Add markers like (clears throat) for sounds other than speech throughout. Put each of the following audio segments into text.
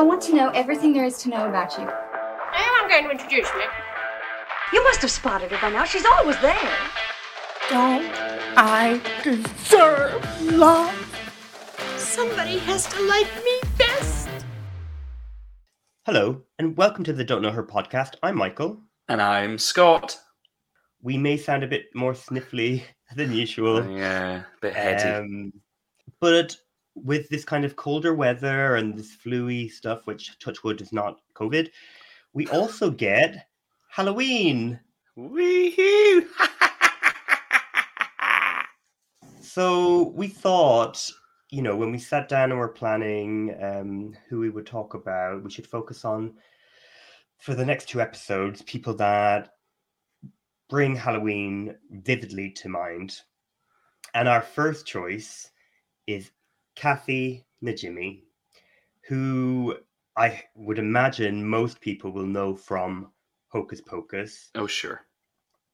I want to know everything there is to know about you. I'm going to introduce me. You must have spotted her by now. She's always there. Don't I deserve love? Somebody has to like me best. Hello, and welcome to the Don't Know Her podcast. I'm Michael. And I'm Scott. We may sound a bit more sniffly (laughs) than usual, Yeah, a bit heady. um, but with this kind of colder weather and this fluey stuff, which touchwood is not COVID, we also get Halloween. Wee-hoo! (laughs) So we thought, you know, when we sat down and were planning um, who we would talk about, we should focus on for the next two episodes people that bring Halloween vividly to mind. And our first choice is Kathy Najimy, who I would imagine most people will know from Hocus Pocus oh, sure.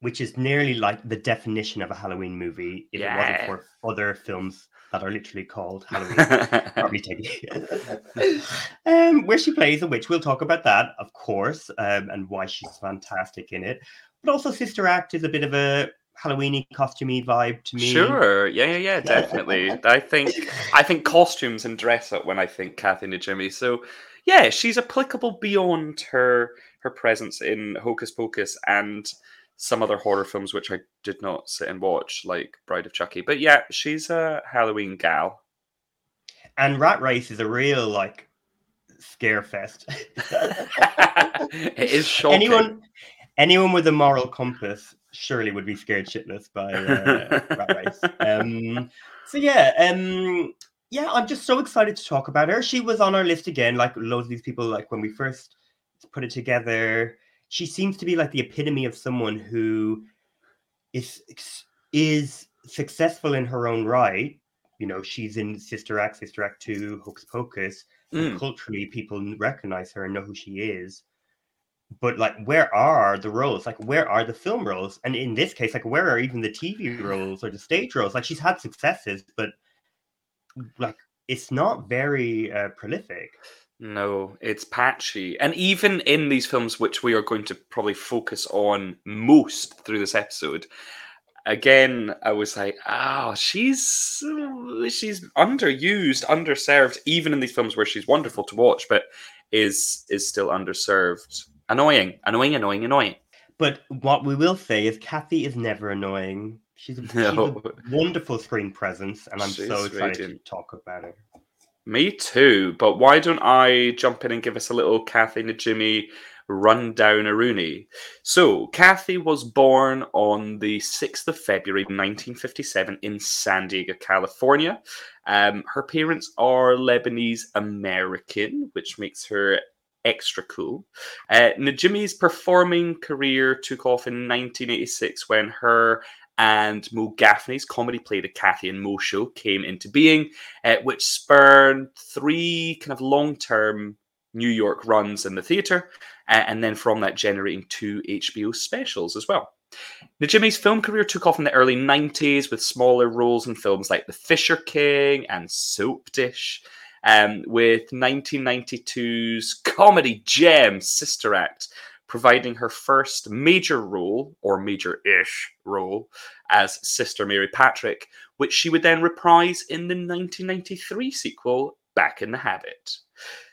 which is nearly like the definition of a Halloween movie if Yeah. it wasn't for other films that are literally called Halloween. (laughs) Probably (laughs) um, where she plays a witch. We'll talk about that, of course, um, and why she's fantastic in it. But also, Sister Act is a bit of a Halloweeny, costumey vibe to me. Sure. Yeah, yeah, yeah, definitely. I think I think costumes and dress up when I think Kathy Najimy. So yeah, she's applicable beyond her her presence in Hocus Pocus and some other horror films which I did not sit and watch, like Bride of Chucky. But yeah, she's a Halloween gal. And Rat Race is a real like scare fest. (laughs) it is (laughs) shocking. anyone, anyone with a moral compass surely would be scared shitless by uh, (laughs) Rat Race. Um, so yeah, um, yeah, I'm just so excited to talk about her. She was on our list again, like loads of these people. Like when we first put it together, she seems to be like the epitome of someone who is is successful in her own right. You know, she's in Sister Act, Sister Act Two, Hocus Pocus. Mm. culturally, people recognize her and know who she is. But like, where are the roles? Like, where are the film roles? And in this case, like, where are even the TV roles or the stage roles? Like, she's had successes, but like, it's not very uh, prolific. No, it's patchy. And even in these films, which we are going to probably focus on most through this episode, again, I was like, oh, she's she's underused, underserved, even in these films where she's wonderful to watch, but is is still underserved. Annoying, annoying, annoying, annoying. But what we will say is, Kathy is never annoying. She's a, (laughs) she's a wonderful screen presence, and I'm She's so excited radiant. to talk about her. Me too. But why don't I jump in and give us a little Kathy Najimy rundown a Rooney? So, Kathy was born on the 6th of February 1957 in San Diego, California. Um, her parents are Lebanese American, which makes her extra cool. Uh, Najimy's performing career took off in 1986 when her and Mo Gaffney's comedy play The Kathy and Mo Show came into being uh, which spurred three kind of long term New York runs in the theatre, uh, and then from that generating two HBO specials as well. Najimy's film career took off in the early 90s with smaller roles in films like The Fisher King and Soap Dish. Um, with 1992's comedy gem Sister Act providing her first major role, or major ish role, as Sister Mary Patrick, which she would then reprise in the 1993 sequel, Back in the Habit.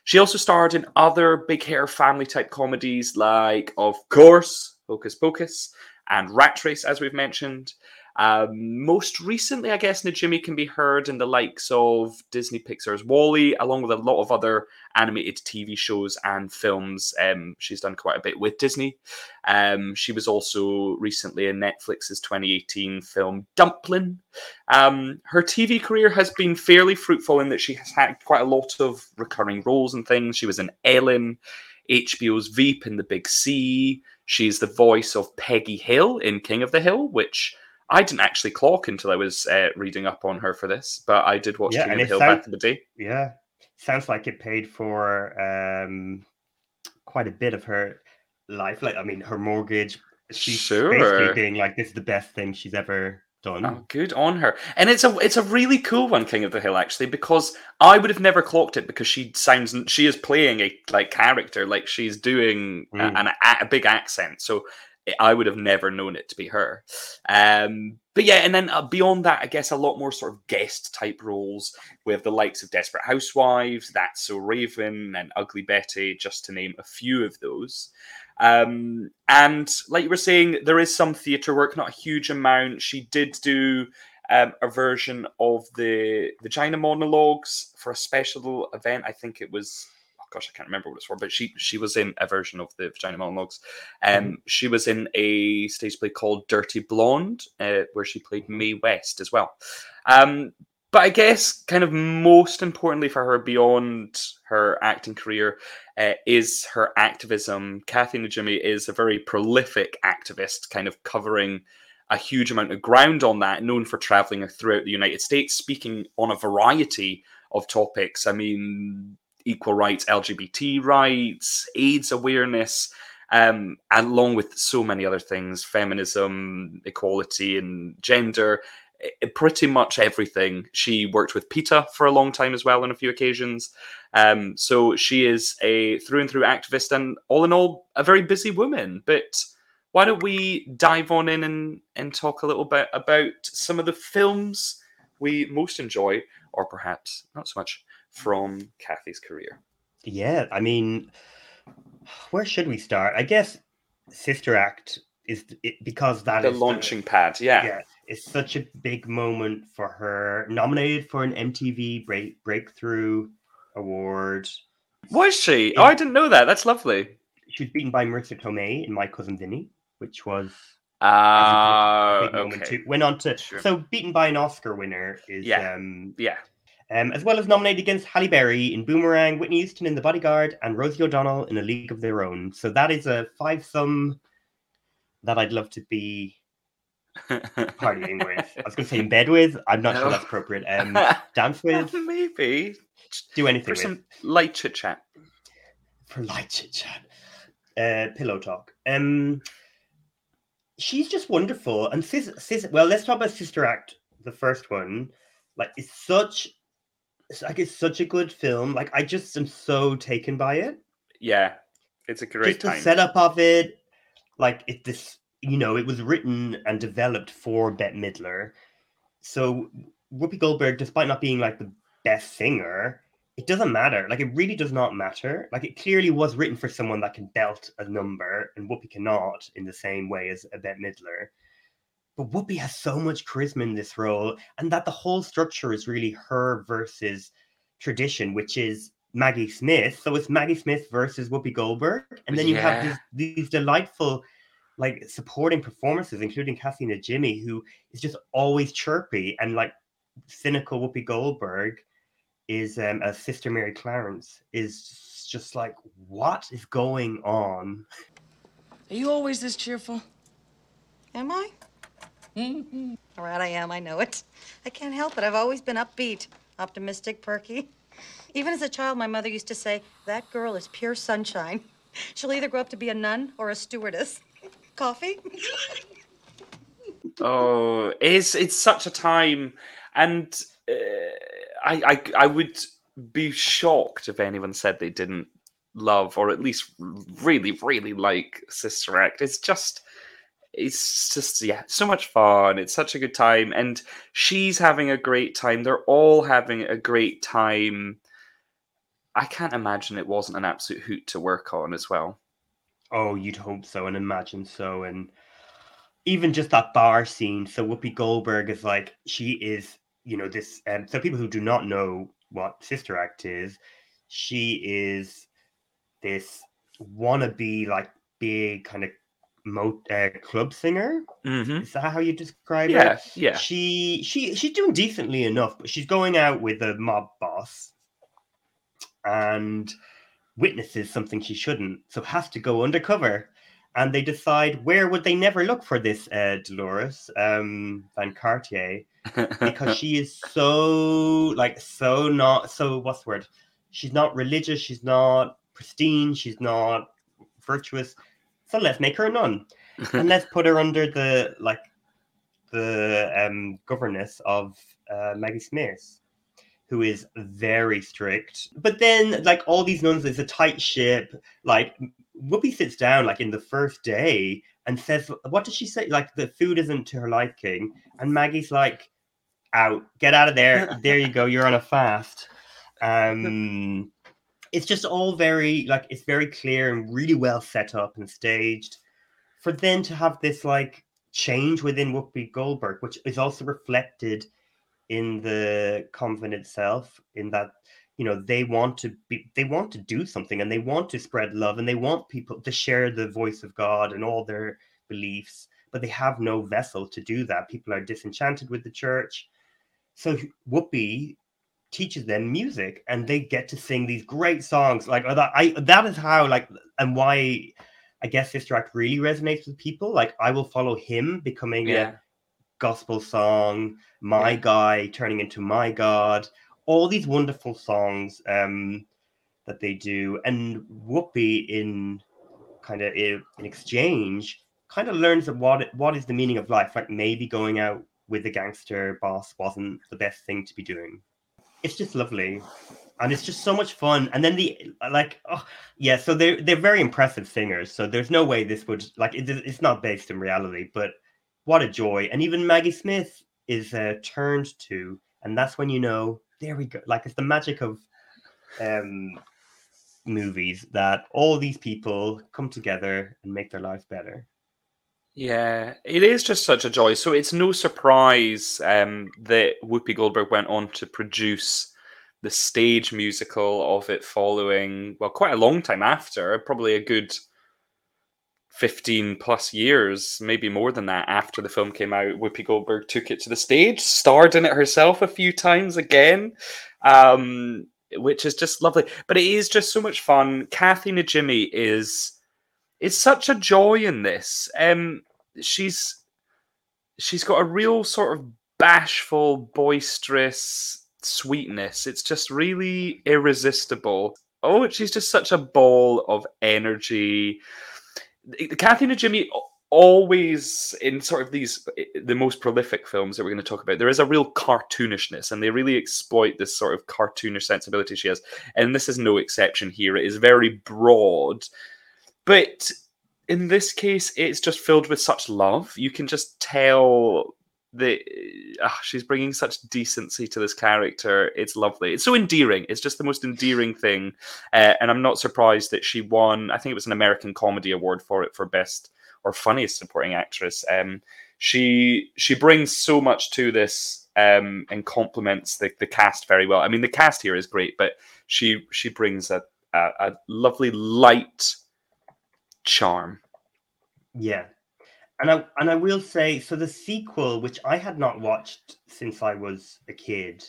She also starred in other big hair family type comedies like, of course, Hocus Pocus and Rat Race, as we've mentioned. Um, most recently, I guess Najimy can be heard in the likes of Disney Pixar's WALL-E, along with a lot of other animated TV shows and films. Um, she's done quite a bit with Disney. Um, she was also recently in Netflix's 2018 film Dumpling. Um, her TV career has been fairly fruitful in that she has had quite a lot of recurring roles and things. She was in Ellen, HBO's Veep in The Big C. She's the voice of Peggy Hill in King of the Hill, which I didn't actually clock until I was uh, reading up on her for this, but I did watch Yeah, King of the Hill sound- back in the day. Yeah, sounds like it paid for um, quite a bit of her life. Like, I mean, her mortgage. She's Sure. basically being like, "This is the best thing she's ever done. Oh, good on her. And it's a it's a really cool one, King of the Hill, actually, because I would have never clocked it because she sounds she is playing a like character, like she's doing a, Mm. an, a, a big accent. So I would have never known it to be her. Um, but yeah, and then uh, beyond that, I guess a lot more sort of guest type roles with the likes of Desperate Housewives, That's So Raven, and Ugly Betty, just to name a few of those. Um, and like you were saying, there is some theatre work, not a huge amount. She did do um, a version of the Vagina Monologues for a special event. I think it was. Gosh, I can't remember what it's for, but she she was in a version of the Vagina Monologues. Um, she was in a stage play called Dirty Blonde, uh, where she played Mae West as well. Um, but I guess, kind of most importantly for her, beyond her acting career, uh, is her activism. Kathy Najimy is a very prolific activist, kind of covering a huge amount of ground on that, known for traveling throughout the United States, speaking on a variety of topics. I mean, equal rights, LGBT rights, AIDS awareness, um, along with so many other things feminism, equality, and gender. i- Pretty much everything. She worked with PETA for a long time as well on a few occasions. Um, so she is a through and through activist and all in all, a very busy woman. But why don't we dive on in and, and talk a little bit about some of the films we most enjoy, or perhaps not so much, from Kathy's career? Yeah, I mean, where should we start? I guess Sister Act is it, because that The is launching pad, yeah. yeah, it's such a big moment for her. Nominated for an MTV break, Breakthrough Award. Was she? Yeah. Oh, I didn't know that. That's lovely. She was beaten by Marisa Tomei in My Cousin Vinny, which was a big moment okay. too. Went on to Sure. so beaten by an Oscar winner is Yeah. um, Yeah. Um as well as nominated against Halle Berry in Boomerang, Whitney Houston in The Bodyguard, and Rosie O'Donnell in A League of Their Own. So that is a five sum that I'd love to be (laughs) partying with. I was going to say in bed with. I'm not sure that's appropriate. Um, (laughs) dance with, (laughs) Maybe do anything for with. some light chit chat. for light chit chat, uh, pillow talk. Um, she's just wonderful, and sis, sis. Well, let's talk about Sister Act, the first one. Like, it's such, it's like it's such a good film. Like, I just am so taken by it. Yeah, it's a great just the setup of it, like it this. You know, it was written and developed for Bette Midler. So Whoopi Goldberg, despite not being like the best singer, it doesn't matter. Like it really does not matter. Like it clearly was written for someone that can belt a number, and Whoopi cannot in the same way as a Bette Midler. But Whoopi has so much charisma in this role, and that the whole structure is really her versus tradition, which is Maggie Smith. So it's Maggie Smith versus Whoopi Goldberg, and then you have these, these delightful, like supporting performances, including Kathy Najimy, who is just always chirpy and like cynical Whoopi Goldberg is um, as Sister Mary Clarence is just like, what is going on? Are you always this cheerful? Am I? (laughs) All right, I am. I know it. I can't help it. I've always been upbeat, optimistic, perky. Even as a child, my mother used to say, That girl is pure sunshine. (laughs) She'll either grow up to be a nun or a stewardess. (laughs) Coffee? Oh, it's it's such a time, and uh, I, I I would be shocked if anyone said they didn't love or at least really really like Sister Act. It's just it's just yeah, so much fun. It's such a good time, and she's having a great time. They're all having a great time. I can't imagine it wasn't an absolute hoot to work on as well. Oh, you'd hope so and imagine so. And even just that bar scene. So Whoopi Goldberg is like, she is, you know, this. Um, so people who do not know what Sister Act is, she is this wannabe, like, big kind of mo- uh, club singer. Mm-hmm. Is that how you describe Yeah, it? yeah. She she she's doing decently enough, but she's going out with a mob boss and witnesses something she shouldn't, so has to go undercover. And they decide where would they never look for this uh, Deloris um, Van Cartier because (laughs) she is so like so not so what's the word? She's not religious. She's not pristine. She's not virtuous. So let's make her a nun (laughs) and let's put her under the like the um, governess of uh, Maggie Smith, who is very strict. But then, like all these nuns, it's a tight ship. Like Whoopi sits down, like in the first day, and says, "What does she say? Like the food isn't to her liking." And Maggie's like, "Out, get out of there. there you go. You're on a fast." (laughs) Um, it's just all very like it's very clear and really well set up and staged. For then to have this like change within Whoopi Goldberg, which is also reflected in the convent itself, in that you know they want to be they want to do something and they want to spread love and they want people to share the voice of God and all their beliefs, but they have no vessel to do that. People are disenchanted with the church. So Whoopi teaches them music and they get to sing these great songs like that i that is how like and why i guess Sister Act really resonates with people like i will follow him becoming Yeah. a gospel song my Yeah. guy turning into my god all these wonderful songs um that they do and whoopi in kind of in exchange kind of learns that what what is the meaning of life like maybe going out with the gangster boss wasn't the best thing to be doing it's just lovely. And it's just so much fun. And then the like oh yeah so they're they're very impressive singers. So there's no way this would like it, it's not based in reality but what a joy. And even maggie smith is uh, turned to and that's when you know there we go. Like it's the magic of um movies that all these people come together and make their lives better Yeah, it is just such a joy. So it's no surprise um, that Whoopi Goldberg went on to produce the stage musical of it following, well, quite a long time after, probably a good 15 plus years, maybe more than that, after the film came out. Whoopi Goldberg took it to the stage, starred in it herself a few times again. Um, which is just lovely, but it is just so much fun. Kathy Najimy is is such a joy in this. Um, she's she's got a real sort of bashful, boisterous sweetness. It's just really irresistible. Oh, she's just such a ball of energy. Kathy Najimy always in sort of these the most prolific films that we're going to talk about there is a real cartoonishness and they really exploit this sort of cartoonish sensibility she has and this is no exception here it is very broad but in this case it's just filled with such love. You can just tell that ah, she's bringing such decency to this character. It's lovely. It's so endearing. It's just the most endearing thing. Uh, and i'm not surprised that she won. I think it was an american comedy award for it for best or funniest supporting actress. Um she she brings so much to this um and complements the, the cast very well. I mean the cast here is great but she she brings a a, a lovely light charm Yeah. And I and I will say so the sequel which I had not watched since I was a kid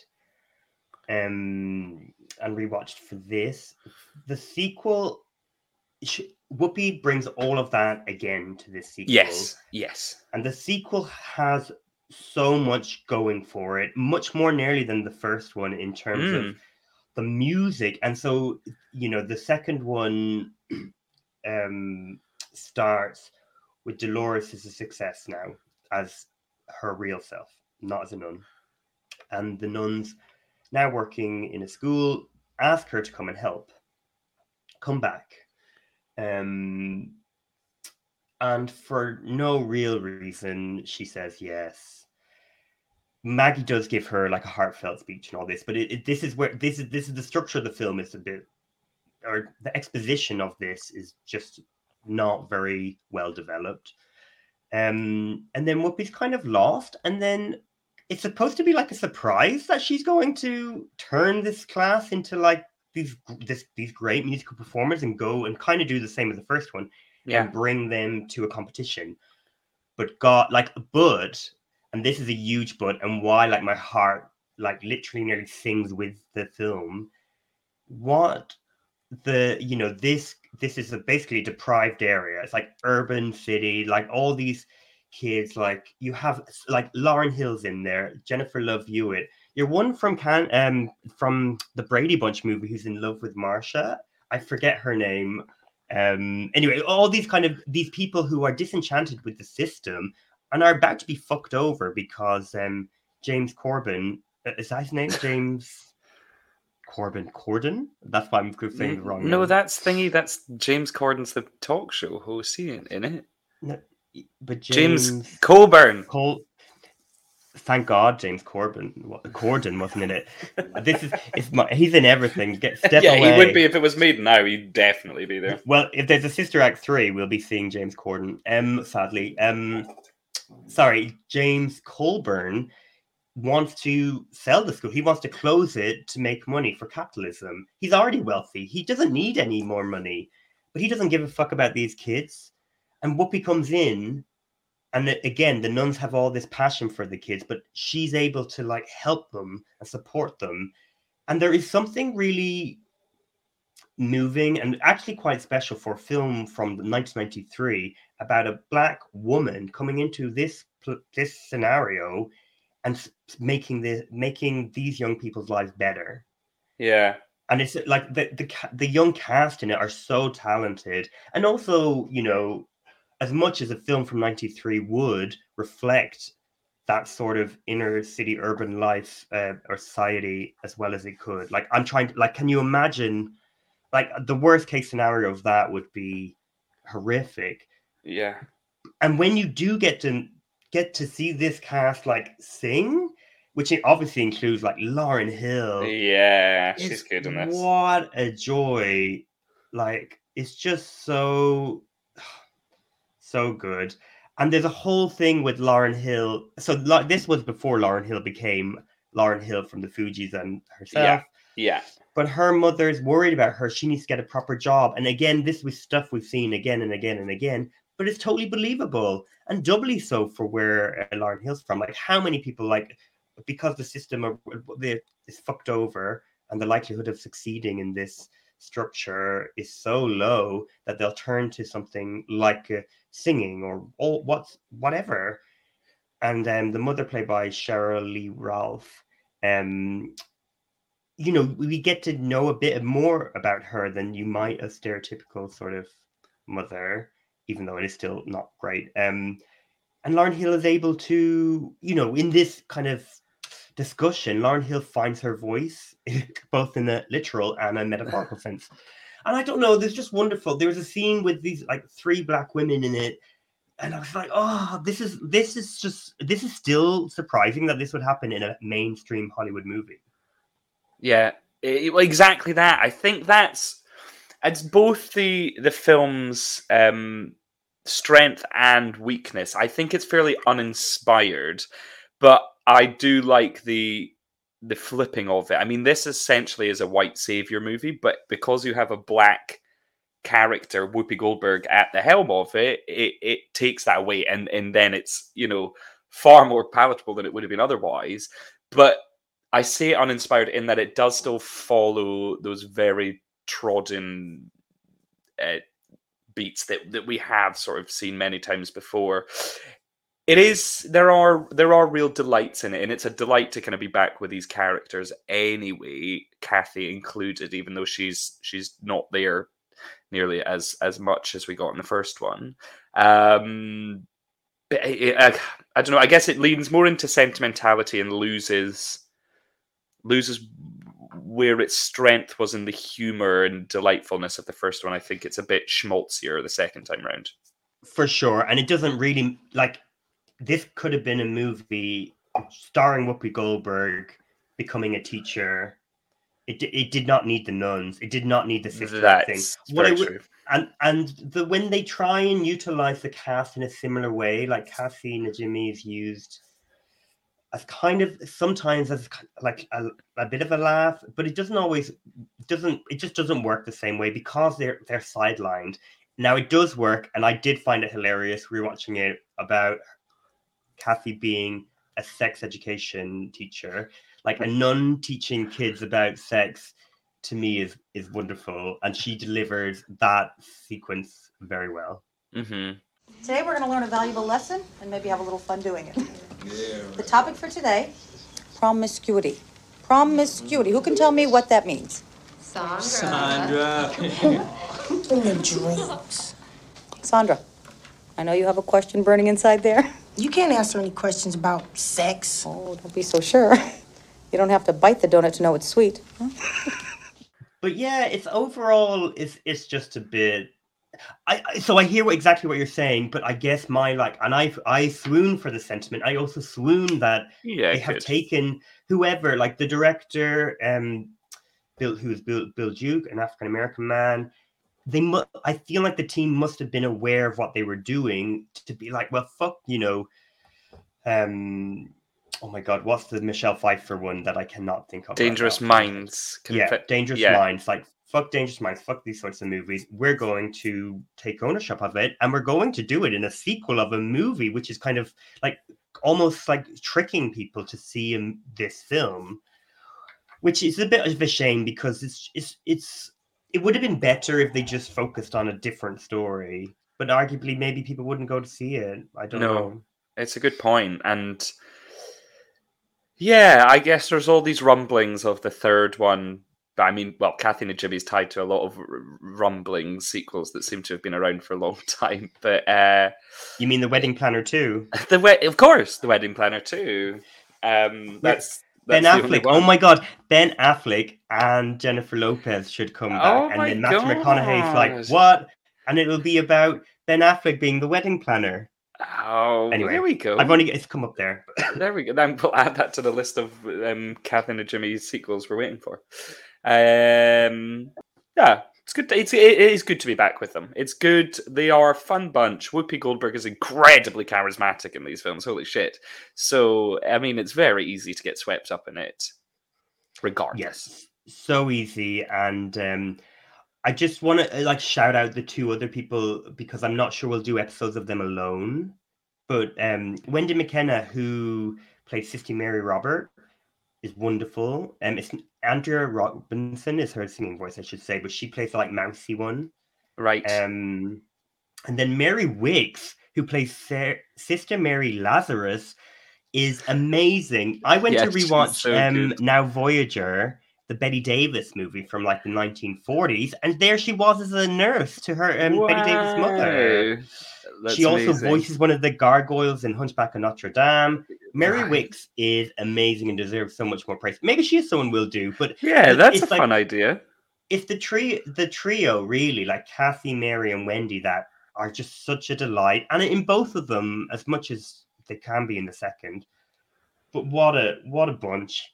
um and rewatched for this the sequel Whoopi brings all of that again to this sequel yes yes and the sequel has so much going for it much more nearly than the first one in terms of Mm. the music and so you know the second one um starts with deloris as a success now as her real self not as a nun. And the nuns now working in a school ask her to come and help come back. Um and for no real reason she says yes. Maggie does give her like a heartfelt speech and all this but it, it- this is where this is this is the structure of the film is a bit or the exposition of this is just not very well developed um and then whoopi's kind of lost and then it's supposed to be like a surprise that she's going to turn this class into like these this these great musical performers and go and kind of do the same as the first one yeah and bring them to a competition. But God, like, but, and this is a huge but, and why, like, my heart, like, literally nearly sings with the film. What the, you know, this, this is a basically deprived area. It's like urban city, like all these kids, like, you have, like, Lauryn Hill's in there, Jennifer Love Hewitt. You're one from Can, um, from the Brady Bunch movie who's in love with Marsha. I forget her name um anyway all these kind of these people who are disenchanted with the system and are about to be fucked over because um, James Corbin uh, is that his name? James Corbin Corden. That's why I'm saying the wrong. No, name. that's thingy. That's James Corden's the talk show host, in in it. No, but James, James, Coburn. Col- Thank God, James Corbin, Corden wasn't in it. This is it's my, he's in everything. Get step (laughs) yeah, away. he would be if it was made now. He'd definitely be there. Well, if there's a Sister Act three, we'll be seeing James Corden. Um, sadly, um, sorry, James Coburn wants to sell the school. He wants to close it to make money for capitalism. He's already wealthy. He doesn't need any more money, but he doesn't give a fuck about these kids. And Whoopi comes in, and again, the nuns have all this passion for the kids, but she's able to like help them and support them. And there is something really moving and actually quite special for a film from 1993 about a black woman coming into this this scenario and making the making these young people's lives better. Yeah, and it's like the the the young cast in it are so talented. And also you know as much as a film from 93 would reflect that sort of inner city urban life uh, or society as well as it could. Like i'm trying to like can you imagine like the worst case scenario of that would be horrific. Yeah. and when you do get to get to see this cast like sing which it obviously includes like lauryn hill Yeah, she's it's- good in this. What a joy. Like, it's just so, so good. And there's a whole thing with Lauryn Hill. So, like, this was before Lauryn Hill became Lauryn Hill from the Fugees and herself. Yeah, But her mother's worried about her. She needs to get a proper job. And again, this was stuff we've seen again and again and again. But it's totally believable and doubly so for where uh, Lauryn Hill's from. Like, how many people, like, because the system are, is fucked over and the likelihood of succeeding in this structure is so low that they'll turn to something like uh, singing or all what's whatever. And um, the mother, played by Sheryl Lee Ralph, um, you know, we get to know a bit more about her than you might a stereotypical sort of mother, even though it is still not great. Um, and Lauryn Hill is able to, you know, in this kind of discussion, Lauryn Hill finds her voice, (laughs) both in a literal and a metaphorical (laughs) sense. And I don't know, there's just wonderful. There was a scene with these like three black women in it, and I was like, oh, this is this is just this is still surprising that this would happen in a mainstream Hollywood movie. yeah. I- well, exactly that. I think that's it's both the the film's um, strength and weakness. I think it's fairly uninspired, but I do like the the flipping of it. I mean, this essentially is a white savior movie, but because you have a black character, Whoopi Goldberg, at the helm of it, it, it takes that away, and and then it's you know far more palatable than it would have been otherwise. But I say uninspired in that it does still follow those very trodden uh, beats that that we have sort of seen many times before. It is there are there are real delights in it, and it's a delight to kind of be back with these characters anyway, Kathy included, even though she's she's not there nearly as as much as we got in the first one. Um, but it, I, I don't know. I guess it leans more into sentimentality and loses loses where its strength was in the humor and delightfulness of the first one. I think it's a bit schmaltzier the second time round. For sure. And it doesn't really like this could have been a movie starring Whoopi Goldberg becoming a teacher. It, it did not need the nuns. It did not need the sister act thing. That's What I would- true. and and the when they try and utilize the cast in a similar way, like Kathy Najimy is used as kind of sometimes as like a, a bit of a laugh, but it doesn't always doesn't it just doesn't work the same way because they're they're sidelined. Now it does work, and I did find it hilarious rewatching it about Kathy being a sex education teacher, like a nun teaching kids about sex to me is is wonderful and she delivers that sequence very well. Hmm Today we're going to learn a valuable lesson and maybe have a little fun doing it. The topic for today promiscuity. Promiscuity. Who can tell me what that means? Sandra. Sandra, Sandra, I know you have a question burning inside there. You can't answer any questions about sex. Oh, don't be so sure. You don't have to bite the donut to know it's sweet. but yeah, it's overall it's it's just a bit. I, I so I hear what, exactly what you're saying, but I guess my like, and I I swoon for the sentiment. I also swoon that Yeah, they have good. taken whoever, like the director, um, Bill, who is Bill Bill Duke, an African American man. They mu- I feel like the team must have been aware of what they were doing to be like, well, fuck, you know, um, oh my god, what's the Michelle Pfeiffer one that I cannot think of? right Dangerous now? Minds. yeah, Confe- Dangerous yeah. Minds. Like fuck Dangerous Minds, fuck these sorts of movies. We're going to take ownership of it, and we're going to do it in a sequel of a movie, which is kind of like almost like tricking people to see in this film, which is a bit of a shame because it's it's it's it would have been better if they just focused on a different story. But arguably, maybe people wouldn't go to see it. I don't No. know. It's a good point, and yeah, I guess there's all these rumblings of the third one. But I mean, well, Kathy Najimy's tied to a lot of r- rumbling sequels that seem to have been around for a long (laughs) time. But uh, You mean the Wedding Planner too? (laughs) the we- of course, the Wedding Planner too. Um, that's, Ben that's only Affleck. Oh my god, Ben Affleck and Jennifer Lopez should come back, Oh and then Matthew McConaughey's like, "What?" And it'll be about Ben Affleck being the wedding planner. Oh, Anyway, there we go. I've only it's come up there. There we go. Then we'll add that to the list of um, Catherine and Jimmy's sequels we're waiting for. Um, yeah, it's good. To, it's, it is good to be back with them. It's good. They are a fun bunch. Whoopi Goldberg is incredibly charismatic in these films. Holy shit! So I mean, it's very easy to get swept up in it, regardless. Yes, so easy, and um, I just want to like shout out the two other people because I'm not sure we'll do episodes of them alone. But um, Wendy Makkena, who plays Sister Mary Robert, is wonderful. Um, it's Andrea Robinson is her singing voice, I should say, but she plays the like mousy one. Right. Um, and then Mary Wickes, who plays Sister Mary Lazarus, is amazing. I went Yeah, to rewatch so um. Now Voyager, the Bette Davis movie from like the 1940s, and there she was as a nurse to her um, Bette Davis mother. That's she also amazing. voices one of the gargoyles in Hunchback of Notre Dame. Mary Right. Wickes is amazing and deserves so much more praise. Maybe she is someone we'll do, but Yeah, it- that's a like- fun idea. if the trio the trio really like Kathy, Mary, and Wendy that are just such a delight, and in both of them as much as they can be in the second. But what a what a bunch!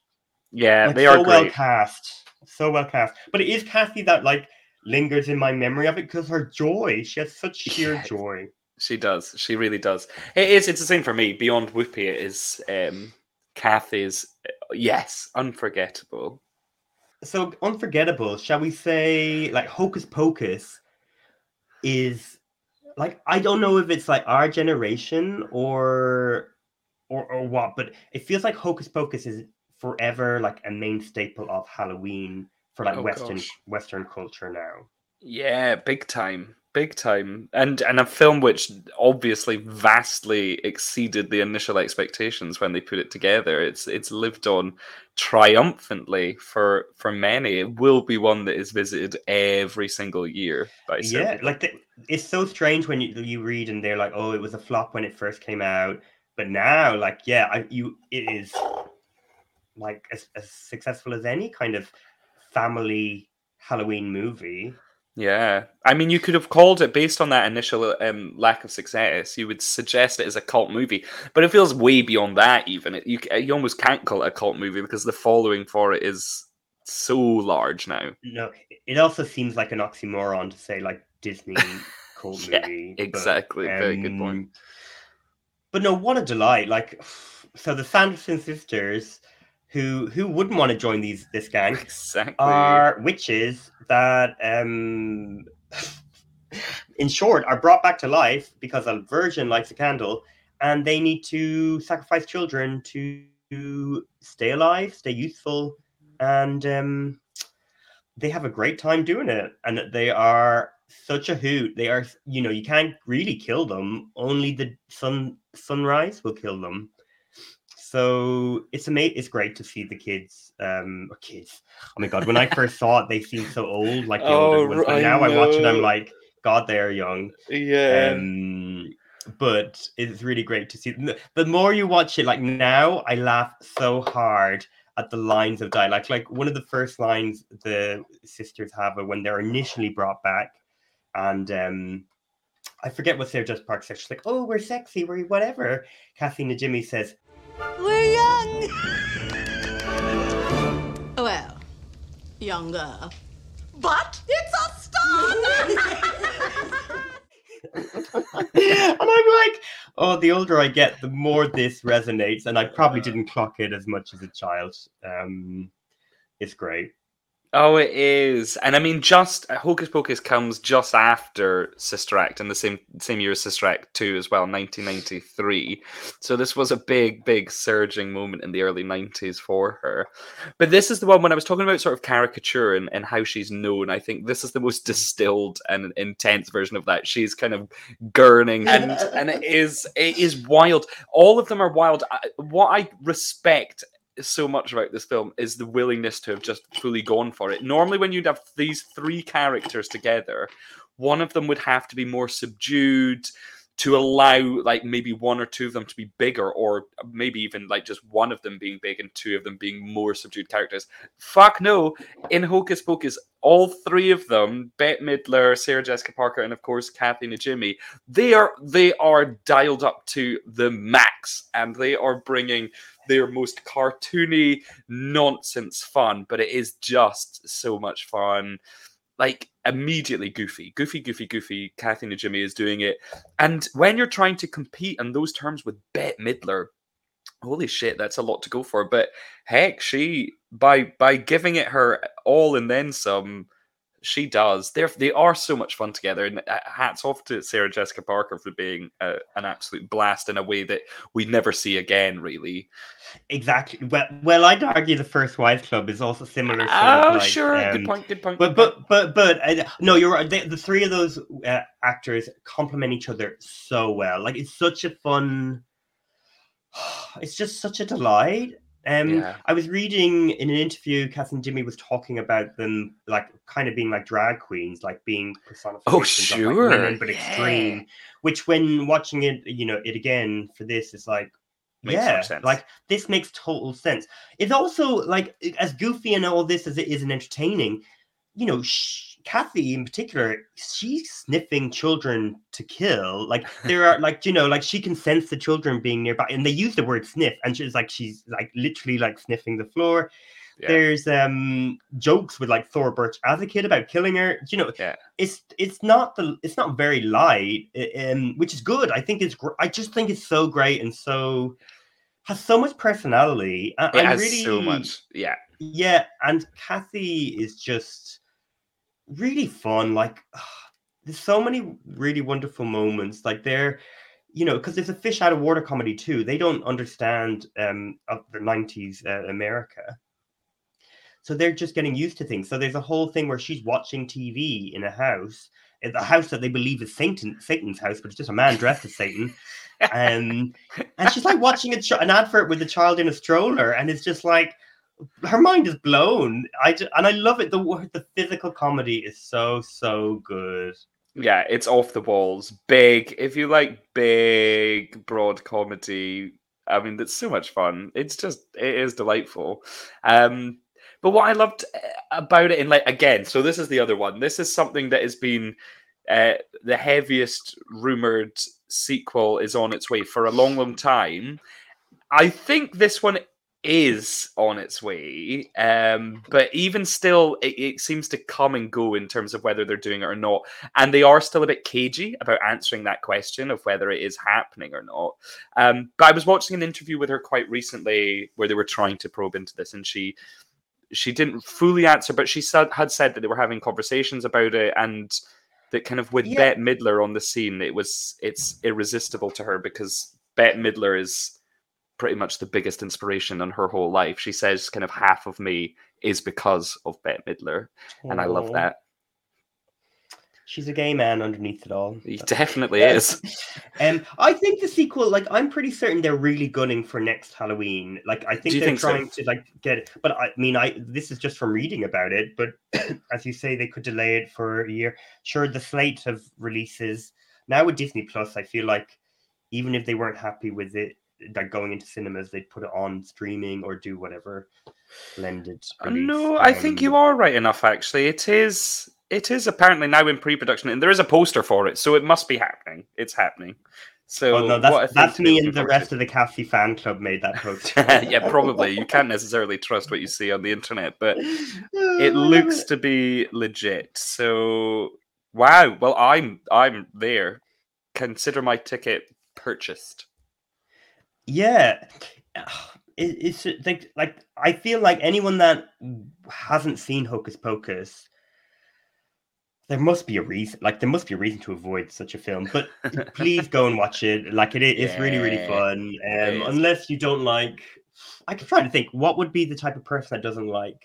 Yeah, Like, they so are well great. cast, so well cast. But it is Kathy that like lingers in my memory of it because her joy. She has such sheer Yeah. joy. She does. She really does. It is. It's the same for me. Beyond Whoopi, it is um, Kathy's. Yes, unforgettable. So unforgettable, shall we say? Like Hocus Pocus is like I don't know if it's like our generation or or or what, but it feels like Hocus Pocus is forever like a main staple of Halloween for like Oh, Western gosh. Western culture now. Yeah, big time, big time, and and a film which obviously vastly exceeded the initial expectations when they put it together. It's it's lived on triumphantly for for many. It will be one that is visited every single year by Yeah, like the, it's so strange when you you read and they're like, oh, it was a flop when it first came out, but now, like, yeah, I, you it is like as, as successful as any kind of family Halloween movie. Yeah, I mean, you could have called it based on that initial um, lack of success. You would suggest it as a cult movie, but it feels way beyond that. Even it, you, you almost can't call it a cult movie because the following for it is so large now. No, it also seems like an oxymoron to say like Disney (laughs) cult Yeah, movie. but, Exactly, very good point. um, But no, what a delight! Like, (sighs) so the Sanderson sisters, who who wouldn't want to join these this gang, (laughs) Exactly. are witches that, um, in short, are brought back to life because a virgin lights a candle, and they need to sacrifice children to stay alive, stay youthful, and um, they have a great time doing it. And they are such a hoot. They are, you know, you can't really kill them. Only the sun sunrise will kill them. So it's amazing. It's great to see the kids, um, or kids. Oh my god! When I first saw it, they seemed so old, like the Oh, older ones. But now I watch it, I'm like, God, they're young. yeah. Um, but it's really great to see. The, more you watch it, like now, I laugh so hard at the lines of dialogue. Like one of the first lines the sisters have are when they're initially brought back, and um, I forget what Sarah Jessica Parker says. She's like, "Oh, we're sexy, we're whatever." Kathy Najimy says, We're young. (laughs) Well, younger. But it's a star. (laughs) and I'm like, oh, the older I get, the more this resonates. And I probably didn't clock it as much as a child. Um, it's great. Oh, it is, and I mean, just uh, Hocus Pocus comes just after Sister Act, in the same same year as Sister Act two as well, nineteen ninety three. So this was a big, big surging moment in the early nineties for her. But this is the one when I was talking about sort of caricature and, and how she's known. I think this is the most distilled and intense version of that. She's kind of gurning, and (laughs) and it is it is wild. All of them are wild. What I respect so much about this film is the willingness to have just fully gone for it. Normally, when you'd have these three characters together, one of them would have to be more subdued to allow like maybe one or two of them to be bigger or maybe even like just one of them being big and two of them being more subdued characters fuck no in hocus pocus all three of them bette midler sarah jessica parker and of course kathy najimy they are they are dialed up to the max and they are bringing their most cartoony nonsense fun, but it is just so much fun. Like immediately goofy, goofy, goofy, goofy. Kathy Najimy is doing it, and when you're trying to compete on those terms with Bette Midler, holy shit, that's a lot to go for. But heck, she by by giving it her all and then some she does. They're they are so much fun together, and uh, hats off to Sarah Jessica Parker for being a, an absolute blast in a way that we never see again. Really, exactly. Well, well, I'd argue the First Wives Club is also similar. oh, like, sure, um, good point, good point. But but but but uh, no, you're right. The, the three of those uh, actors complement each other so well. Like it's such a fun. (sighs) It's just such a delight. Um, Yeah. I was reading in an interview, Kathy Najimy was talking about them like kind of being like drag queens, like being of like, sure, women, but yeah. extreme. Which, when watching it, you know, it again for this is like, Makes yeah, sense. like this makes total sense. It's also like as goofy and all this as it is and entertaining. You know, sh- Kathy in particular, she's sniffing children to kill. Like (laughs) there are like you know, like she can sense the children being nearby, and they use the word sniff, and she's like she's like literally like sniffing the floor. Yeah. There's um jokes with like Thora Birch as a kid about killing her. You know, Yeah. it's it's not the it's not very light, um, which is good. I think it's gr- I just think it's so great and so has so much personality. I, it I'm has really so much. Yeah, yeah, and Kathy is just really fun. Like, there's so many really wonderful moments. Like, they're, you know, because there's a fish out of water comedy too. They don't understand um of the '90s uh, America, so they're just getting used to things. So there's a whole thing where she's watching TV in a house, in a house that they believe is Satan, Satan's house, but it's just a man dressed as Satan. Um, and she's like watching ch- an advert with a child in a stroller, and it's just like her mind is blown. I just, and I love it. The the physical comedy is so so good. yeah, it's off the walls, big. If you like big, broad comedy, I mean, it's so much fun. It's just, it is delightful. Um, but what I loved uh, about it, in like again, so this is the other one. This is something that has been uh, the heaviest rumored sequel is on its way for a long, long time. I think this one is on its way, um, but even still, it, it seems to come and go in terms of whether they're doing it or not. And they are still a bit cagey about answering that question of whether it is happening or not. Um, but I was watching an interview with her quite recently where they were trying to probe into this, and she she didn't fully answer, but she said had said that they were having conversations about it and that kind of with Yeah. Bette Midler on the scene, it was it's irresistible to her because Bette Midler is pretty much the biggest inspiration in her whole life. She says kind of half of me is because of Bette Midler, and I love that. She's a gay man underneath it all. He definitely is. (laughs) Um, I think the sequel, like, I'm pretty certain they're really gunning for next Halloween. Like, I think they're think so? trying to like get it. But I mean, I this is just from reading about it. But (clears throat) as you say, they could delay it for a year. Sure, the slate of releases now with Disney Plus, I feel like even if they weren't happy with it, like going into cinemas, they'd put it on streaming or do whatever blended. Release. No, I think you Um, are right enough. Actually, it is. It is apparently now in pre-production, and there is a poster for it, so it must be happening. It's happening. So Oh no, that's that's me and the rest of the Cassie fan club made that poster. (laughs) yeah, probably. You can't necessarily trust what you see on the internet, but it (laughs) looks to be legit. So wow. Well, I'm I'm there. Consider my ticket purchased. Yeah, it, it's uh, like like I feel like anyone that hasn't seen Hocus Pocus, there must be a reason. Like there must be a reason to avoid such a film. But (laughs) please go and watch it. Like it, it's really really fun. Um, unless you don't like, I could try to think what would be the type of person that doesn't like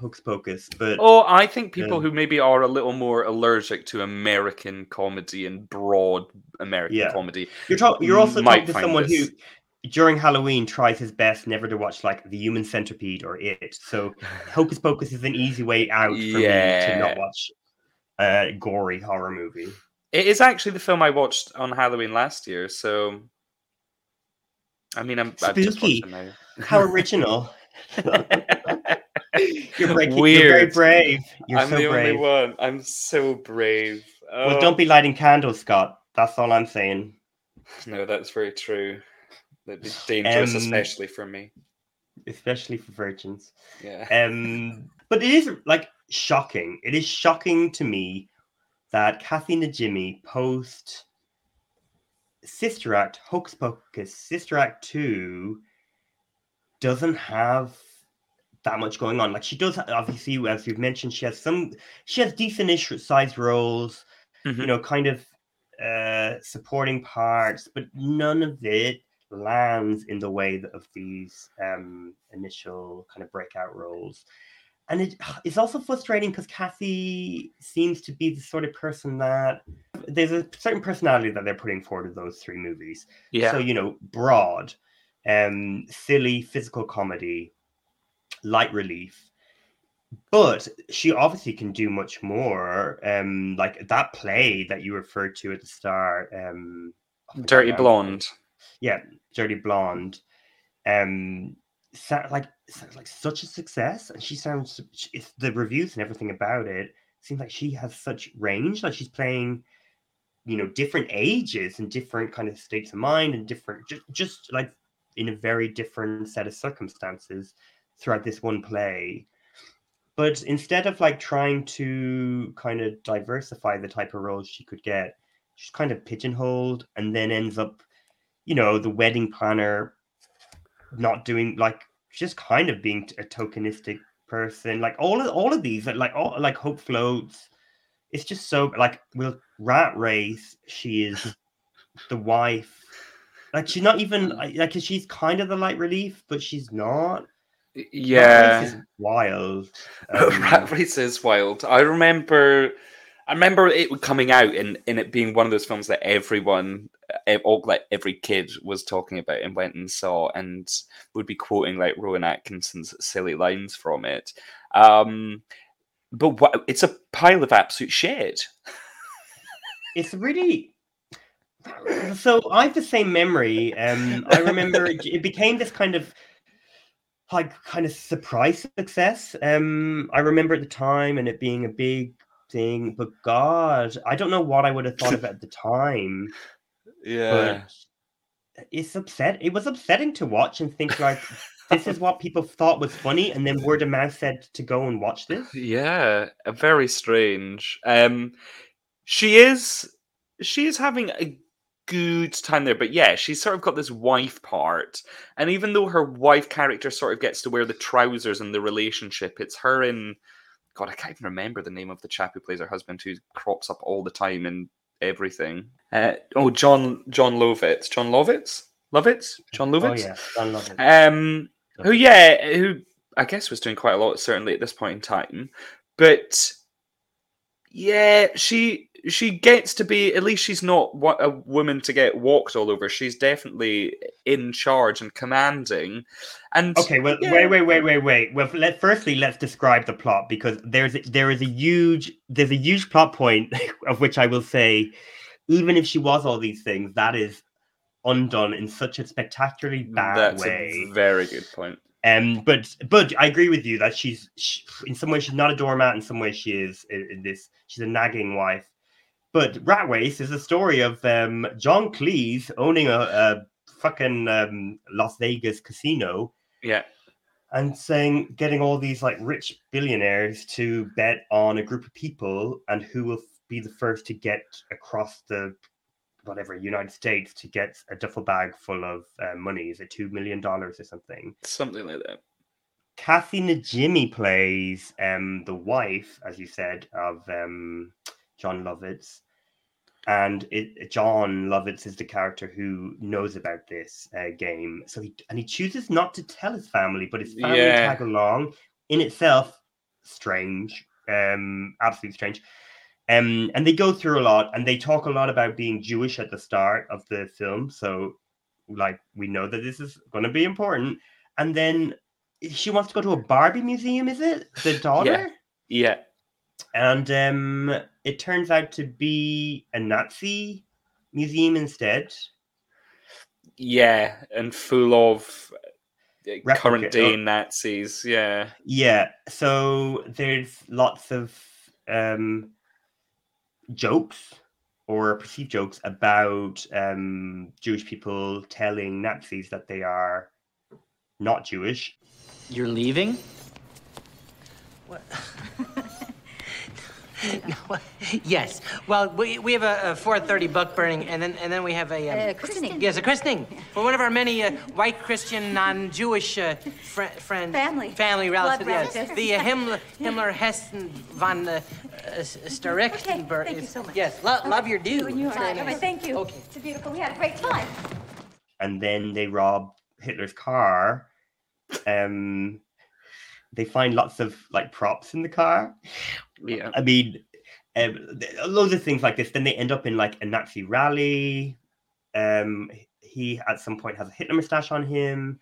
Hocus Pocus. But Oh, I think people Yeah. who maybe are a little more allergic to American comedy and broad American Yeah. comedy. You're talking. You're also talking to someone this- who, during Halloween, tries his best never to watch like The Human Centipede or It. So (laughs) Hocus Pocus is an easy way out for me to not watch a gory horror movie. It is actually the film I watched on Halloween last year, so I mean, I'm Spooky. How (laughs) original! (laughs) now. (laughs) you're breaking. You're very brave. You're I'm so the brave. only one. I'm so brave. Well, Oh, don't be lighting candles, Scott. That's all I'm saying. No, that's very true. That'd be dangerous, Um, especially for me. Especially for virgins. Yeah. Um, but it is like shocking. It is shocking to me that Kathy Najimy post Sister Act, Hocus Pocus, Sister Act 2 doesn't have that much going on. Like she does obviously, as you've mentioned, she has some she has decent-ish sized roles, you Mhm. know, kind of uh supporting parts, but none of it lands in the way of these um initial kind of breakout roles. And it, (sighs) it's also frustrating because Kathy seems to be the sort of person that there's a certain personality that they're putting forward in those three movies. Yeah. So, you know, broad, um, silly physical comedy, light relief. But she obviously can do much more. Um, like that play that you referred to at the start. Um, oh Dirty Blonde. yeah, Dirty Blonde, um, like sounds like such a success, and she sounds it's the reviews and everything about it seems like she has such range. Like she's playing, you know, different ages and different kind of states of mind and different just just like in a very different set of circumstances throughout this one play. But instead of like trying to kind of diversify the type of roles she could get, she's kind of pigeonholed and then ends up you know, the wedding planner not doing like just kind of being a tokenistic person. Like all of all of these, like all like hope floats. It's just so like with Rat Race, she is (laughs) the wife. Like she's not even like she's kind of the light relief, but she's not. Rat Race Yeah. is wild. (laughs) Um, Rat Race is wild. I remember, I remember it coming out and, and it being one of those films that everyone, eh, all like every kid was talking about and went and saw and would be quoting like Rowan Atkinson's silly lines from it. Um, but what, it's a pile of absolute shit. it's really so i have the same memory um i remember it, it became this kind of like kind of surprise success um i remember at the time and it being a big thing but god i don't know what i would have thought of it at the time Yeah. but it's upset it was upsetting to watch and think like this is what people thought was funny and then word of mouth said to go and watch this (laughs) Yeah, very strange. Um, she is she is having a good time there, but yeah, she's sort of got this wife part, and even though her wife character sort of gets to wear the trousers in the relationship, it's her in God, I can't even remember the name of the chap who plays her husband, who crops up all the time and everything. Uh, oh, Jon Jon Lovitz, Jon Lovitz, Lovitz, Jon Lovitz? oh Lovitz. yeah i love it Um, who, yeah, who I guess was doing quite a lot, certainly at this point in time. But yeah, she she gets to be at least she's not wa- a woman to get walked all over. She's definitely in charge and commanding. And Okay, well, yeah. wait, wait, wait, wait, wait. Well, let firstly let's describe the plot because there's a, there is a huge there's a huge plot point (laughs) of which I will say, even if she was all these things, that is undone in such a spectacularly bad That's way. a very good point. Um, but but I agree with you that she's she, in some ways she's not a doormat. In some ways she is in, in this. She's a nagging wife. But Rat Race is a story of um, John Cleese owning a, a fucking um, Las Vegas casino Yeah. and saying getting all these like rich billionaires to bet on a group of people and who will be the first to get across the whatever United States to get a duffel bag full of uh, money. Is it two million dollars or something? Something like that. Kathy Najimy plays um, the wife, as you said, of um, Jon Lovitz. And it, Jon Lovitz is the character who knows about this uh, game. So he and he chooses not to tell his family, but his family Yeah. tag along. In itself, strange, um, absolutely strange. Um, and they go through a lot, and they talk a lot about being Jewish at the start of the film. So, like, we know that this is going to be important. And then she wants to go to a Barbie museum, is it? The (laughs) daughter? Yeah. And um, it turns out to be a Nazi museum instead. Yeah. And full of uh, Replica- current day oh. Nazis. Yeah. Yeah, so there's lots of um, jokes or perceived jokes about um, Jewish people telling Nazis that they are not Jewish. You're leaving? (laughs) (laughs) Yes. Well, we, we have a, a 4:30 book burning, and then and then we have a um, Uh, christening. yes, a christening for one of our many uh, white Christian non-Jewish uh, fri friends. Family. Family relatives. Yes. The uh, Himmler, Himmler Hessen von uh, uh, Starechtenberg. thank you so much. Yes. Lo- love your dude. And you are. nice. Thank you. Okay. It's beautiful. We had a great time. and then they rob Hitler's car. Um, they find lots of like props in the car. Yeah. I mean, um, loads of things like this. Then they end up in like a Nazi rally. Um, he at some point has a Hitler mustache on him.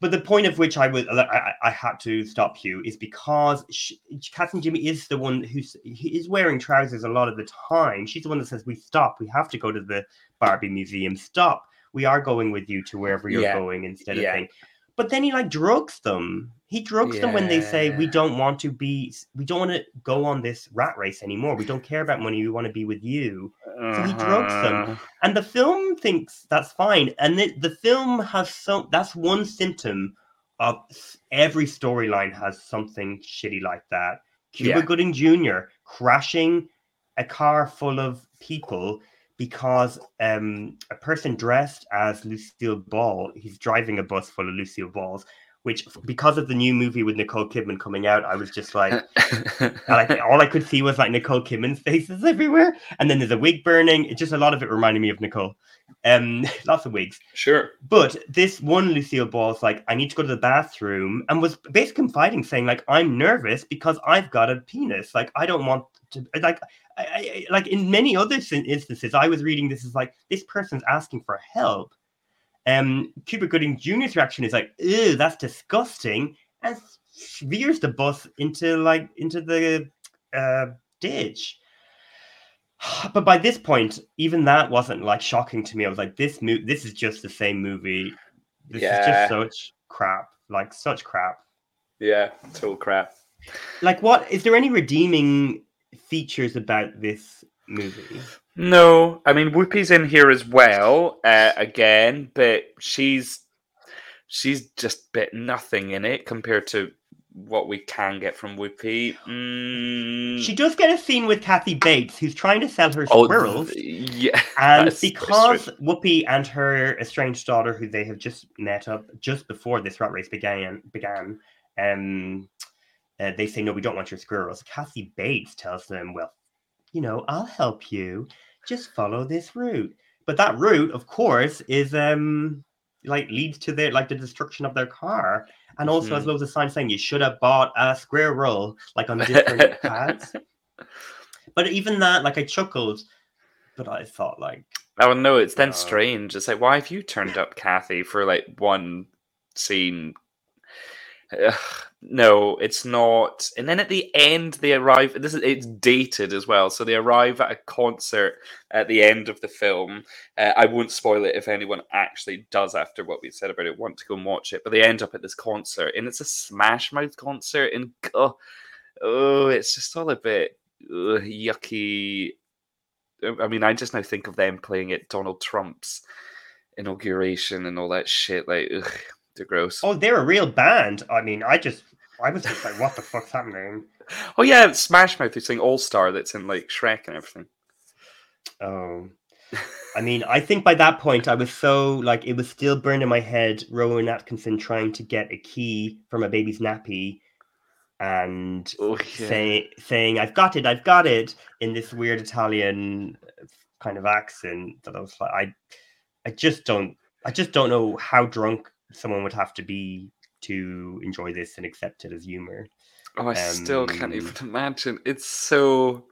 But the point of which I was I, I, had to stop you is because she, Kathy Najimy is the one who's he is wearing trousers a lot of the time. She's the one that says we stop. We have to go to the Barbie museum. Stop. We are going with you to wherever you're Yeah. going instead Yeah. of thing. But then he like drugs them. He drugs them when they say we don't want to be we don't want to go on this rat race anymore. We don't care about money. We want to be with you. So he drugs them. Uh-huh. And the film thinks that's fine. And the, the film has some that's one symptom of every storyline has something shitty like that. Cuba Yeah. Gooding Jr. crashing a car full of people because um, a person dressed as Lucille Ball, he's driving a bus full of Lucille Balls, which because of the new movie with Nicole Kidman coming out, I was just like, (laughs) like all I could see was like Nicole Kidman's faces (laughs) everywhere, and then there's a wig burning. It just a lot of it reminded me of Nicole. Um, (laughs) lots of wigs. sure. But this one Lucille Ball's like, I need to go to the bathroom, and was basically confiding, saying like, I'm nervous because I've got a penis. Like I don't want to. Like I, I like in many other instances, I was reading this as like this person's asking for help. Um, Cuba Gooding Jr.'s reaction is like, "Ew, that's disgusting," and veers the bus into like into the uh, ditch. (sighs) But by this point, even that wasn't like shocking to me. I was like, "This mo- this is just the same movie. This Yeah. is just such crap, like such crap." Yeah. Total crap. Like, what is there any redeeming features about this movie? No, I mean Whoopi's in here as well uh, again, but she's she's just bit nothing in it compared to what we can get from Whoopi. Mm, She does get a scene with Kathy Bates, who's trying to sell her oh, squirrels. th- yeah, (laughs) And because. Whoopi and her estranged daughter, who they have just met up just before this rat race began, began, um, uh, they say no, we don't want your squirrels. Kathy Bates tells them, "Well, you know, I'll help you. Just follow this route." But that route, of course, is um, like leads to their like the destruction of their car, and also has Mhm. loads of signs saying you should have bought a squirrel, like on different (laughs) pads. But even that, like I chuckled, but I thought like Oh no, it's then Uh, strange. It's like, why have you turned (laughs) up, Kathy, for like one scene? Ugh, no, it's not. And then at the end, they arrive. This is it's dated as well, so they arrive at a concert at the end of the film. Uh, I won't spoil it if anyone actually does, after what we said about it, want to go and watch it. But they end up at this concert, and it's a Smash Mouth concert, and oh, oh it's just all a bit yucky. I mean, I just now think of them playing at Donald Trump's inauguration and all that shit. Like, ugh, they're gross. Oh, they're a real band. I mean, I just, I was just like, what the fuck's happening? (laughs) Oh yeah, Smash Mouth who sing All Star that's in like Shrek and everything. Oh, I mean, I think by that point I was so like it was still burned in my head. Rowan Atkinson trying to get a key from a baby's nappy, and Oh yeah. say, saying "I've got it, I've got it" in this weird Italian kind of accent. That I was like, I, I just don't, I just don't know how drunk someone would have to be to enjoy this and accept it as humor. Oh, I still can't Um, even imagine. It's so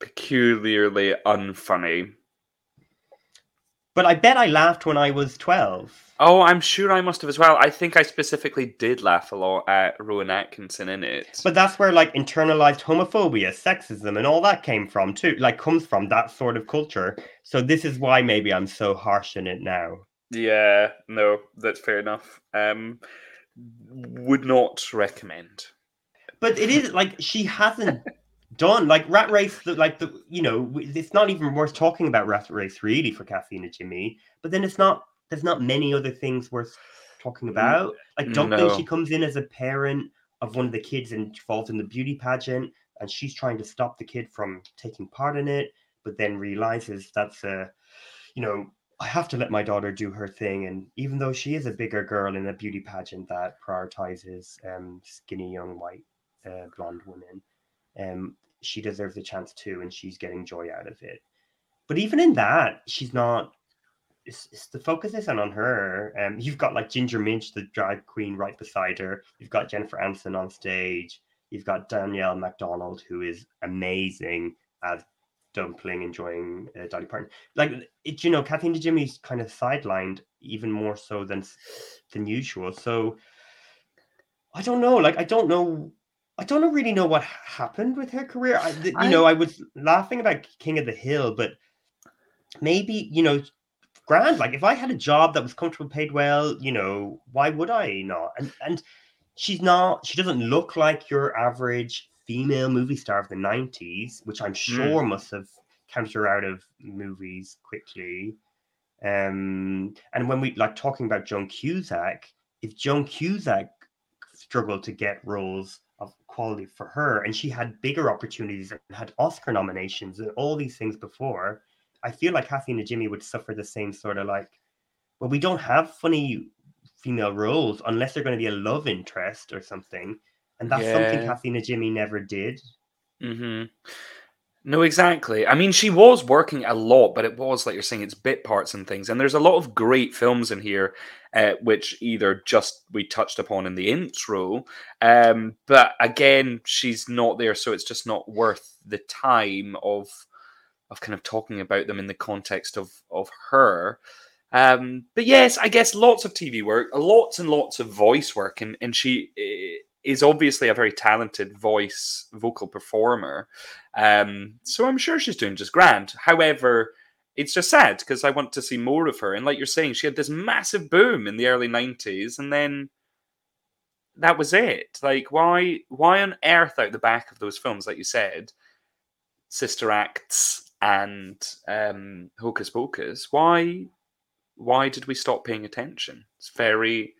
peculiarly unfunny. But I bet I laughed when I was twelve. Oh, I'm sure I must have as well. I think I specifically did laugh a lot at Rowan Atkinson in it. But that's where like internalized homophobia, sexism, and all that came from too. Like comes from that sort of culture. So this is why maybe I'm so harsh in it now. Yeah, no, that's fair enough. Um, would not recommend. But it is like she hasn't (laughs) done like Rat Race. Like the you know it's not even worth talking about Rat Race really for Najimy. But then it's not. There's not many other things worth talking about. Like Dumpling, no. she comes in as a parent of one of the kids involved in the beauty pageant, and she's trying to stop the kid from taking part in it, but then realizes that's a, you know, I have to let my daughter do her thing. And even though she is a bigger girl in a beauty pageant that prioritizes um, skinny young white uh, blonde women, um, she deserves a chance too, and she's getting joy out of it. But even in that, she's not. It's, it's the focus isn't on her. Um, you've got like Ginger Minj, the drag queen, right beside her. You've got Jennifer Aniston on stage. You've got Danielle MacDonald, who is amazing as Dumpling, enjoying uh, Dolly Parton. Like it, you know, Kathy Najimy's kind of sidelined even more so than than usual. So I don't know. Like I don't know. I don't really know what happened with her career. I, th- you I- know, I was laughing about King of the Hill, but maybe you know, grand. Like if I had a job that was comfortable, paid well, you know, why would I not? And and she's not. She doesn't look like your average female movie star of the '90s, which I'm sure must have counted her out of movies quickly. Um, and when we like talking about Joan Cusack, if Joan Cusack struggled to get roles of quality for her, and she had bigger opportunities and had Oscar nominations and all these things before, I feel like Kathy Najimy would suffer the same sort of like, well, we don't have funny female roles unless they're going to be a love interest or something, and that's something Yeah. Kathy Najimy never did. hmm No, exactly. I mean, she was working a lot, but it was like you're saying, it's bit parts and things. And there's a lot of great films in here, uh, which either just we touched upon in the intro, um, but again, she's not there, so it's just not worth the time of of kind of talking about them in the context of of her. Um, but yes, I guess lots of TV work, lots and lots of voice work, and and she eh, is obviously a very talented voice vocal performer. Um, so I'm sure she's doing just grand. However, it's just sad because I want to see more of her. And like you're saying, she had this massive boom in the early '90s, and then that was it. Like, why, why on earth out the back of those films, like you said, Sister Acts and um, Hocus Pocus? Why, why did we stop paying attention? It's very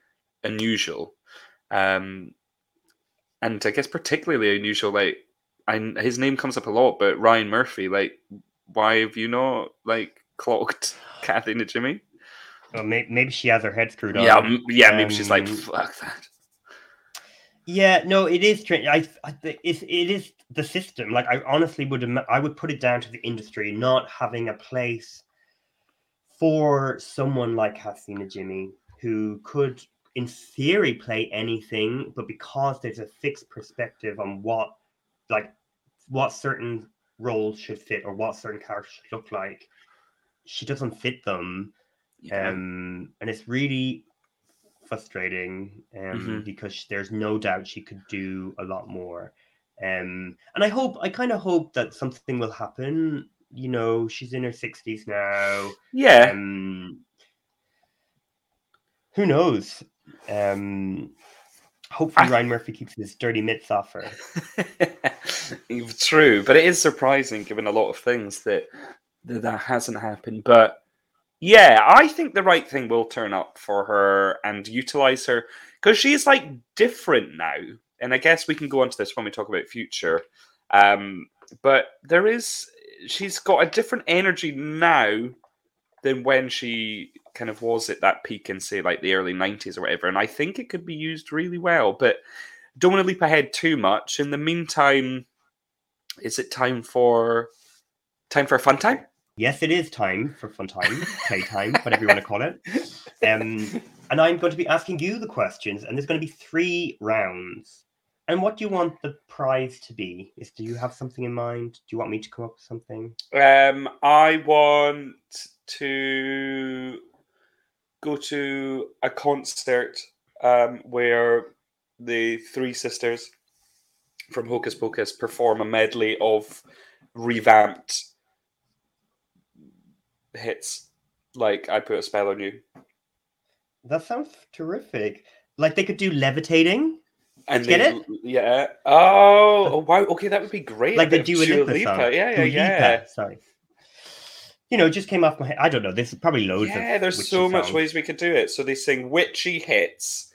unusual. Um, and I guess particularly unusual. Like, I, his name comes up a lot, but Ryan Murphy. Like, why have you not like clocked (laughs) Kathy Najimy? Well, may- maybe she has her head screwed on. Yeah, yeah. Maybe she's like, Um, fuck that. Yeah, no, it is strange. I, I th- it, it is the system. Like, I honestly would, I would put it down to the industry not having a place for someone like Kathy Najimy who could, in theory, play anything, but because there's a fixed perspective on what, like, what certain roles should fit or what certain characters should look like, she doesn't fit them. Yeah. Um, and it's really frustrating um, Mhm. because there's no doubt she could do a lot more. Um, and I hope, I kind of hope that something will happen. You know, she's in her 60s now. Yeah. Um, who knows? Um, hopefully, I- Ryan Murphy keeps his dirty mitts off her. (laughs) True, but it is surprising given a lot of things that that, that hasn't happened. But yeah, I think the right thing will turn up for her and utilize her because she's like different now. And I guess we can go on to this when we talk about future. Um, but there is, she's got a different energy now than when she kind of was at that peak in, say, like the early 90s or whatever. And I think it could be used really well. But don't want to leap ahead too much. In the meantime, is it time for time for a fun time? Yes, it is time for fun time, (laughs) playtime, whatever you want to call it. Um, (laughs) and I'm going to be asking you the questions, and there's going to be three rounds. And what do you want the prize to be? Is do you have something in mind? Do you want me to come up with something? Um, I want to go to a concert um, where the three sisters from Hocus Pocus perform a medley of revamped hits, like "I Put a Spell on You," That sounds terrific. Like they could do levitating, and Get it? Yeah. Oh, oh, wow. Okay, that would be great. like the Dua Lipa. Yeah, yeah, Dua yeah. Lipa, Sorry. You know, it just came off my head. I don't know. There's probably loads of. Yeah, there's so much songs. ways we could do it. So they sing witchy hits.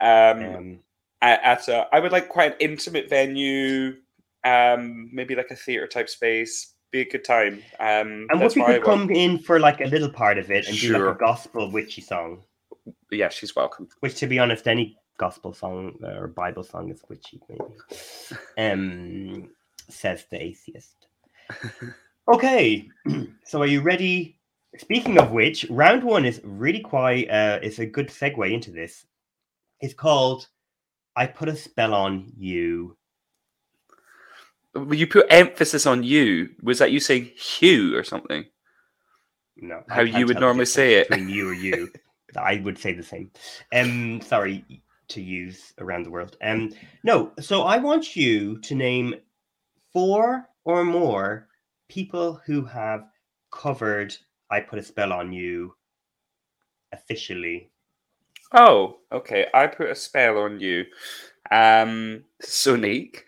Um, Um, at, a, I would like quite an intimate venue, um, maybe like a theater type space. Be a good time. Um, and what I could want. come in for like a little part of it and do like a gospel witchy song. Yeah, she's welcome. Which, to be honest, any gospel song or Bible song is witchy, maybe. (laughs) Um, says the atheist. (laughs) Okay, (clears throat) so are you ready? Speaking of which, round one is really quite. Uh, it's a good segue into this. It's called "I Put a Spell on You." You put emphasis on you. Was that you saying Hugh or something? No, How you would normally say it. between you or you. (laughs) I would say the same. Um, sorry to use around the world. Um, no. So I want you to name four or more people who have covered "I Put a Spell on You" officially. Oh, okay. I put a spell on you. Um, Sonique.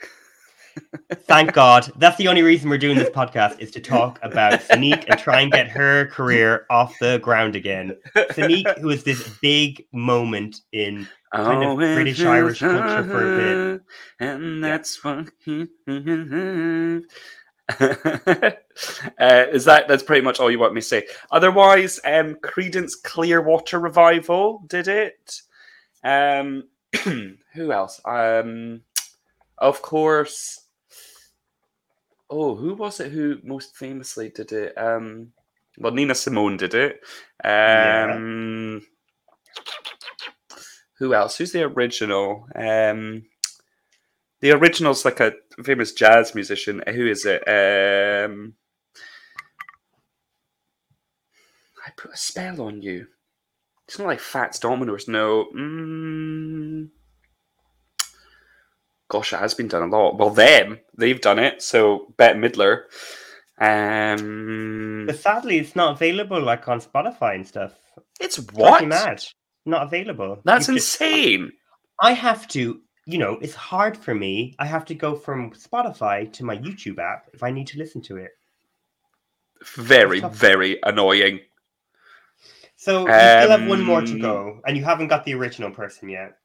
(laughs) Thank God. That's the only reason we're doing this podcast is to talk about Sonique and try and get her career off the ground again. Sonique, who is this big moment in kind of Oh, British Irish culture for a bit. And that's what. (laughs) uh, is that that's pretty much all you want me to say? Otherwise, um, Creedence Clearwater Revival did it. Um, (clears throat) who else? Um, of course. Oh, who was it who most famously did it? Um, well, Nina Simone did it. Yeah. Um, Who else? Who's the original? Um, the original's like a famous jazz musician. Who is it? Um, I put a spell on you. It's not like Fats Dominoes. No. Mm, gosh, it has been done a lot. Well, them, they've done it. So, Bette Midler. Um, But sadly, it's not available like on Spotify and stuff. it's what? mad. Not available. That's You just- insane. I have to, you know, it's hard for me. I have to go from Spotify to my YouTube app if I need to listen to it. Very, very annoying. So you still have one more to Um, go, and you haven't got the original person yet.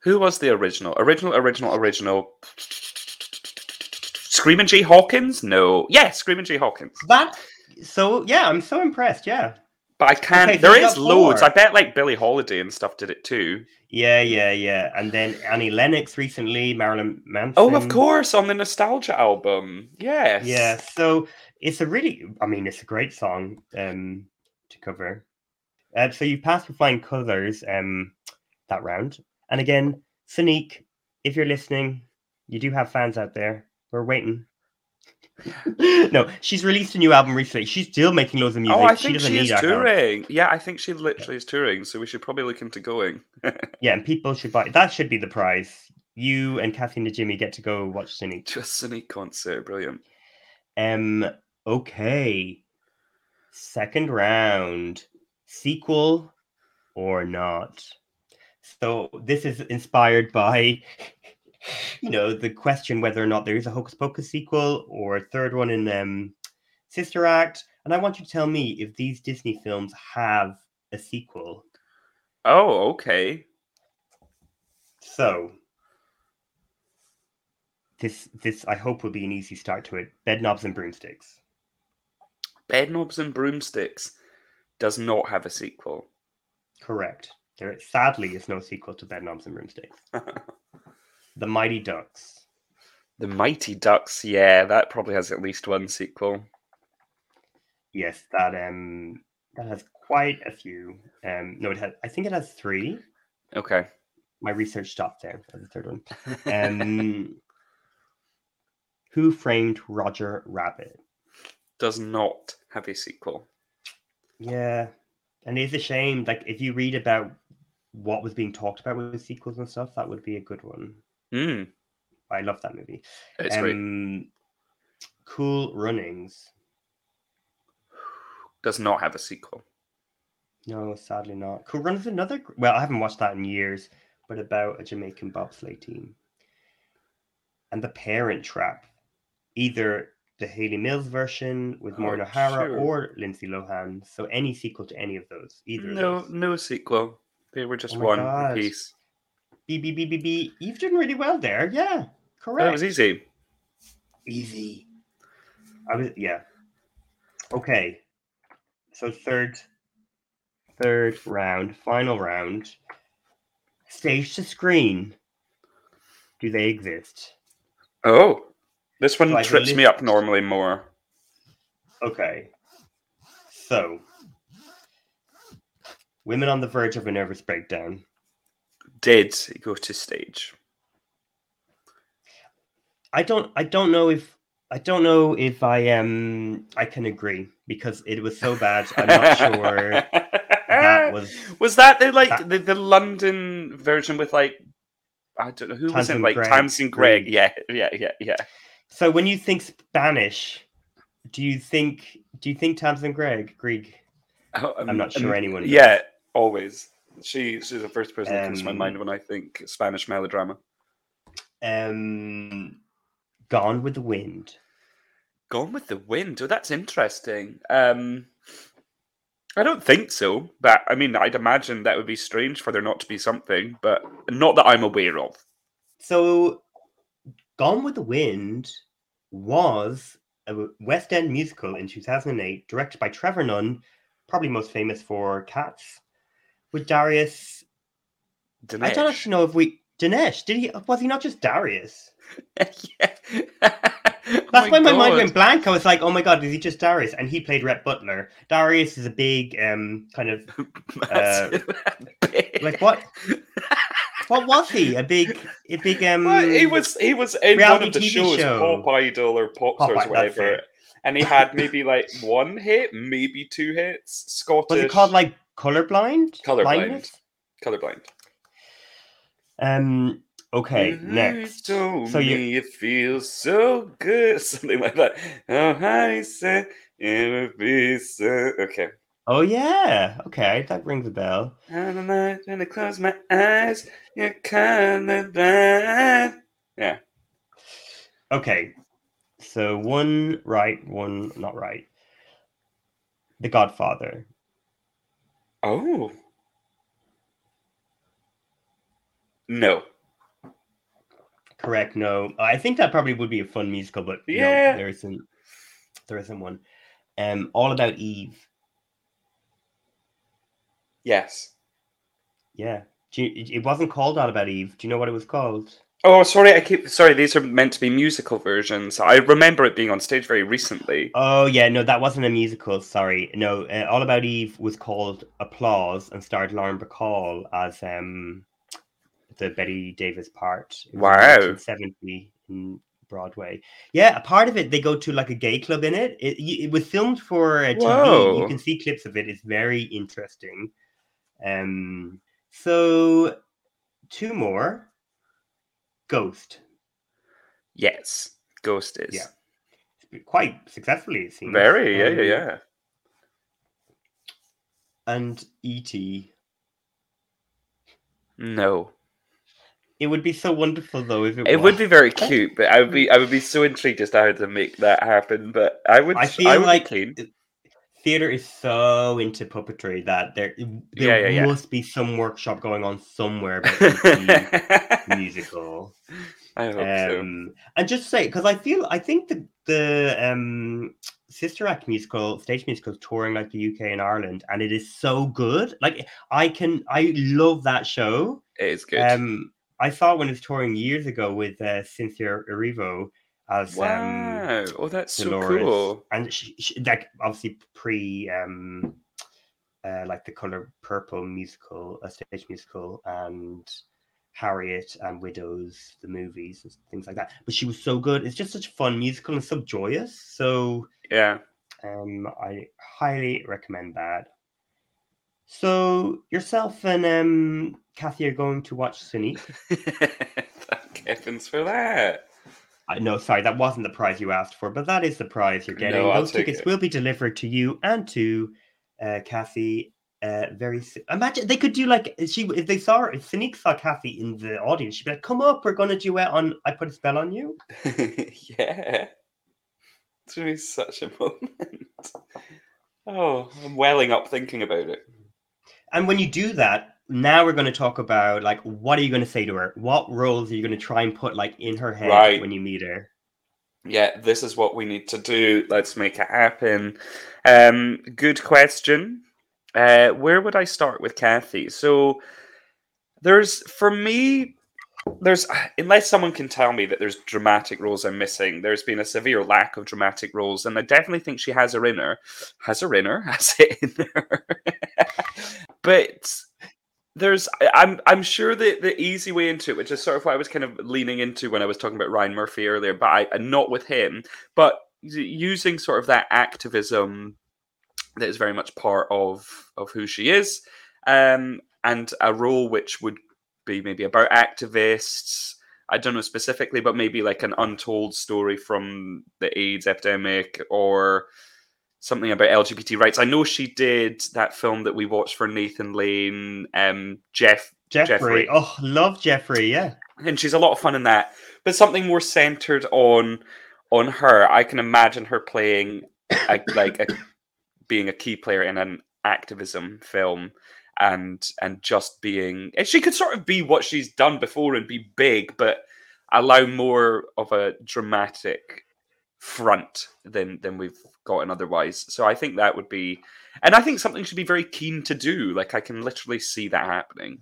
Who was the original? Original, original, original. Screaming Jay Hawkins? No. Yeah, Screaming Jay Hawkins. That. So yeah, I'm so impressed. Yeah, But I can't. Okay, there is loads. four. I bet like Billie Holiday and stuff did it too. yeah, yeah, yeah. And then Annie Lennox recently, Marilyn Manson. Oh, of course, on the Nostalgia album. Yes. Yeah, so it's a really, I mean, it's a great song um, to cover. Uh, so you passed with flying colors um, that round. And again, Sonique, if you're listening, you do have fans out there. We're waiting. No, she's released a new album recently. She's still making loads of music. Oh, I she think doesn't she need is our help. touring. Yeah, I think she literally is touring. So we should probably look into going. (laughs) Yeah, and people should buy. That should be the prize. You and Kathy Najimy get to go watch Cindy. to a Cine concert. Brilliant. Um. Okay. Second round. Sequel or not? So this is inspired by, (laughs) you know, the question whether or not there is a Hocus Pocus sequel or a third one in um, Sister Act. And I want you to tell me if these Disney films have a sequel. Oh, okay. So this this I hope will be an easy start to it. Bed knobs and broomsticks. Bedknobs and Broomsticks does not have a sequel. Correct. There sadly is no sequel to Bed knobs and broomsticks. (laughs) the Mighty Ducks. The Mighty Ducks, yeah, that probably has at least one sequel. Yes, that um that has quite a few. Um no it has I think it has three. Okay. My research stopped there for the third one. (laughs) Um Who framed Roger Rabbit? Does not have a sequel. Yeah. And it's a shame. Like if you read about what was being talked about with sequels and stuff, that would be a good one. Mm, I love that movie. it's great. um, Cool Runnings. (sighs) Does not have a sequel. No, sadly not. Cool Runnings another. Well, I haven't watched that in years, but about a Jamaican bobsleigh team. And The Parent Trap. Either the Hayley Mills version with Maureen Oh, O'Hara sure. or Lindsay Lohan. So any sequel to any of those. Either No, no sequel. They were just Oh one piece. B B B B B. You've done really well there. Yeah, correct. That was easy. Easy. I was yeah. Okay. So third third round, final round. Stage to screen. Do they exist? Oh, this one So trips me up normally more. Okay. So Women on the verge of a nervous breakdown. Did go to stage. I don't I don't know if I don't know if I um I can agree because it was so bad. I'm not sure that (laughs) was Was that the like that- the, the London version with like I don't know who was in Tamsin like Greig, Tamsin Greig? Greig. Yeah, yeah, yeah, yeah. So when you think Spanish, do you think do you think Tamsin Greig? Grieg? Oh, I'm not sure anyone does. Yeah, always. She she's the first person that comes to my Um, mind when I think Spanish melodrama. Um, Gone with the Wind. Gone with the Wind. Oh, that's interesting. Um, I don't think so, but I mean, I'd imagine that would be strange for there not to be something, but not that I'm aware of. So, Gone with the Wind was a West End musical in 2008, directed by Trevor Nunn, probably most famous for Cats, with Darius. I don't actually know if we Danesh did he was he not just Darius? (laughs) yeah. (laughs) That's why my mind went blank. I was like, oh my god, is he just Darius? And he played Rhett Butler. Darius is a big um kind of (laughs) uh, like what what was he? A big a big um Well, he was he was in one of the TV shows, show. Pop Idol or Pop, Idol, whatever, and he had maybe like one hit, maybe two hits. Scottish. was it called like colorblind? Colorblind. Blindness? colorblind? Um okay, You next. told So you- it feels so good, (laughs) something like that. Oh, I said it would be so. Okay. Oh yeah, okay, that rings a bell. And the night when I close my eyes, you're colorblind. Yeah. Okay. So one right, one not right. The Godfather. Oh. No. Correct. No, I think that probably would be a fun musical, but Yeah. no, there isn't. There isn't one. Um, All About Eve. Yes. Yeah. Do you, it- it wasn't called All About Eve. Do you know what it was called? Oh, sorry. I keep sorry. These are meant to be musical versions. I remember it being on stage very recently. Oh yeah, no, that wasn't a musical. Sorry, no. Uh, All About Eve was called Applause and starred Lauren Bacall as um the Bette Davis part. It was in Wow. seventy in Broadway. Yeah, a part of it they go to like a gay club in it. It, it was filmed for a TV. You can see clips of it. It's very interesting. Um, so two more. Ghost. Yes, Ghost is Yeah. Quite successfully, it seems. very yeah Um, yeah yeah. And E.T. No, It would be so wonderful though if it, it would be very cute, but I would be I would be so intrigued as to how to make that happen. But I would I I, feel would like be keen. Theater is so into puppetry that there there Yeah, yeah, yeah. must be some workshop going on somewhere about (laughs) musical. I hope so. Um, and just say because I feel I think the the um Sister Act musical stage musical touring like the UK and Ireland, and it is so good. Like I can I love that show. It is good. Um, I saw it when it was touring years ago with uh, Cynthia Erivo as um, wow! oh, that's so cool. and she, she, like obviously pre um uh, like the color purple musical a stage musical and harriet and widows the movies and things like that but she was so good it's just such a fun musical and so joyous so Yeah. um i highly recommend that so yourself and um kathy are going to watch Sonique. (laughs) Thank heavens for that. I no, sorry, that wasn't the prize you asked for, but that is the prize you're getting. No, Those tickets it. will be delivered to you and to uh, Kathy. Uh, very soon. Imagine they could do like she if they saw her, if Sonique saw Kathy in the audience, she'd be like, "Come up, we're gonna duet on I Put a Spell on You." (laughs) yeah. It's really such a (laughs) moment. Oh, I'm welling up thinking about it. And when you do that, now we're going to talk about like what are you going to say to her? What roles are you going to try and put like in her head Right. when you meet her? Yeah, this is what we need to do. Let's make it happen. Um, good question. Uh, where would I start with Kathy? So there's for me, there's unless someone can tell me that there's dramatic roles I'm missing, there's been a severe lack of dramatic roles, and I definitely think she has her in her, has her in her, (laughs) has it in her. (laughs) but there's I'm I'm sure the the easy way into it, which is sort of what I was kind of leaning into when I was talking about Ryan Murphy earlier, but I and not with him, but using sort of that activism that is very much part of of who she is, um, and a role which would be maybe about activists. I don't know specifically, but maybe like an untold story from the AIDS epidemic or something about LGBT rights. I know she did that film that we watched for Nathan Lane, um, Jeff, Jeffrey. Jeffrey. Oh, love Jeffrey. Yeah. and she's a lot of fun in that. But something more centered on on her. I can imagine her playing a, (coughs) like a, being a key player in an activism film and and just being and she could sort of be what she's done before and be big but allow more of a dramatic front than than we've gotten otherwise so i think that would be and i think something she'd be very keen to do like i can literally see that happening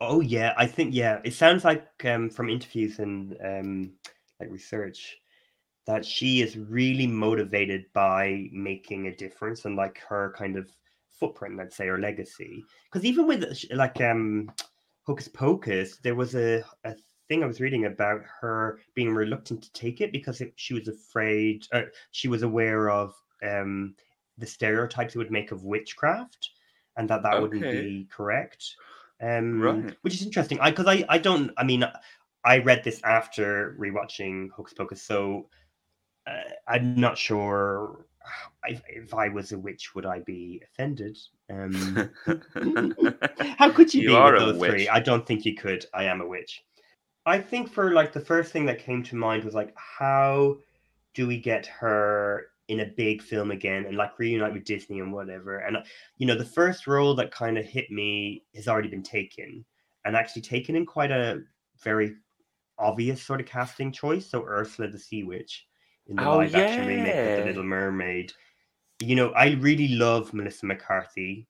Oh yeah, I think yeah. It sounds like um, from interviews and um, like research that she is really motivated by making a difference and like her kind of footprint, let's say, or legacy. Because even with like um, Hocus Pocus, there was a, a thing I was reading about her being reluctant to take it because it, she was afraid. Uh, she was aware of um, the stereotypes it would make of witchcraft, and that that wouldn't be correct um Right. which is interesting i because i i don't i mean i read this after rewatching hocus pocus so uh, i'm not sure if, if i was a witch would i be offended um (laughs) (laughs) how could you, You be are with a those witch. three i don't think you could i am a witch i think for like the first thing that came to mind was like how do we get her in a big film again and like reunite with disney and whatever and uh, you know, the first role that kind of hit me has already been taken, and actually taken in quite a very obvious sort of casting choice. So Ursula the Sea Witch in the Oh, live action remake of. The Little Mermaid. You know, I really love Melissa McCarthy,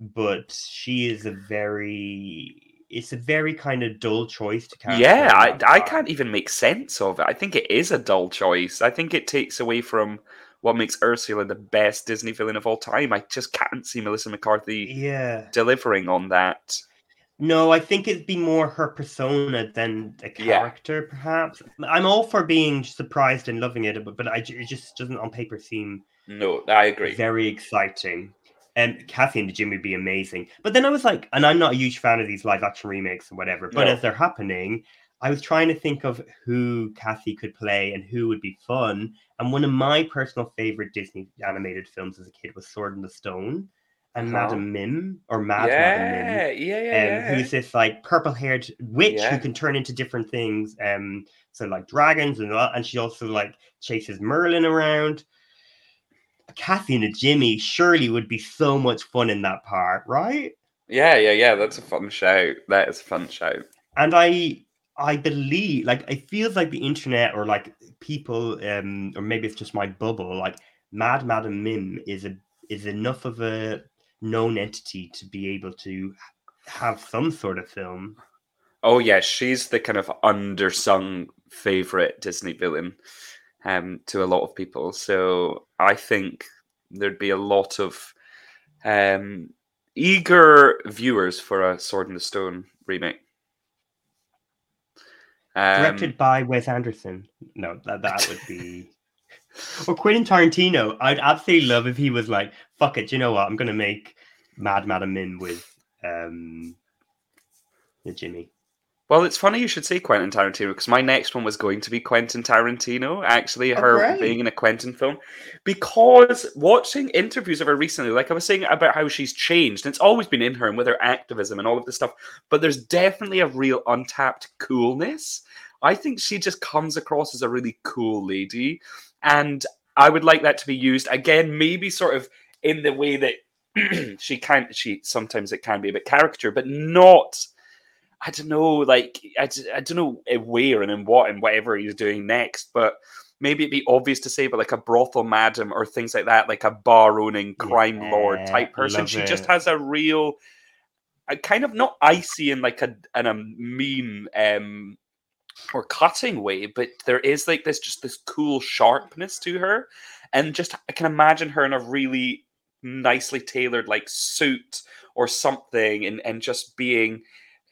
but she is a very it's a very kind of dull choice to cast. yeah, I, I can't even make sense of it. I think it is a dull choice. I think it takes away from what makes Ursula the best Disney villain of all time. I just can't see Melissa McCarthy Yeah. delivering on that. No, I think it'd be more her persona than a Yeah. character, perhaps. I'm all for being surprised and loving it, but, but I, it just doesn't on paper seem No, I agree. very exciting. And um, Kathy Najimy would be amazing. But then I was like, and I'm not a huge fan of these live action remakes or whatever, but No. as they're happening, I was trying to think of who Kathy could play and who would be fun. And one of my personal favorite Disney animated films as a kid was Sword in the Stone and Uh-huh. Madam Mim or Mad Madam Mim yeah, yeah, yeah, um, yeah. who's this like purple-haired witch Yeah. who can turn into different things. Um, so like dragons and all- and she also like chases Merlin around. Kathy Najimy surely would be so much fun in that part, right? Yeah, yeah, yeah. That's a fun show. That is a fun show. And I I believe like it feels like the internet or like people um or maybe it's just my bubble like Mad Madam Mim is a is enough of a known entity to be able to have some sort of film. Oh yeah, she's the kind of undersung favorite Disney villain um, to a lot of people. So I think there'd be a lot of um, eager viewers for a Sword in the Stone remake. Um, directed by Wes Anderson. No, that that would be. (laughs) or Quentin Tarantino. I'd absolutely love if he was like, "Fuck it, you know what? I'm gonna make Mad Madam Mim with um, Najimy." Well, it's funny you should say Quentin Tarantino because my next one was going to be Quentin Tarantino, actually, Oh, her great. being in a Quentin film. Because watching interviews of her recently, like I was saying about how she's changed, and it's always been in her and with her activism and all of this stuff, but there's definitely a real untapped coolness. I think she just comes across as a really cool lady. And I would like that to be used again, maybe sort of in the way that (clears throat) she can, she sometimes it can be a bit caricature, but not. I don't know, like I, I don't know eh, where and in what and whatever he's doing next, but maybe it'd be obvious to say, but like a brothel madam or things like that, like a bar owning crime lord type person. She just has a real, a kind of not icy in like a in a mean um or cutting way, but there is like this just this cool sharpness to her, and just I can imagine her in a really nicely tailored like suit or something, and and just being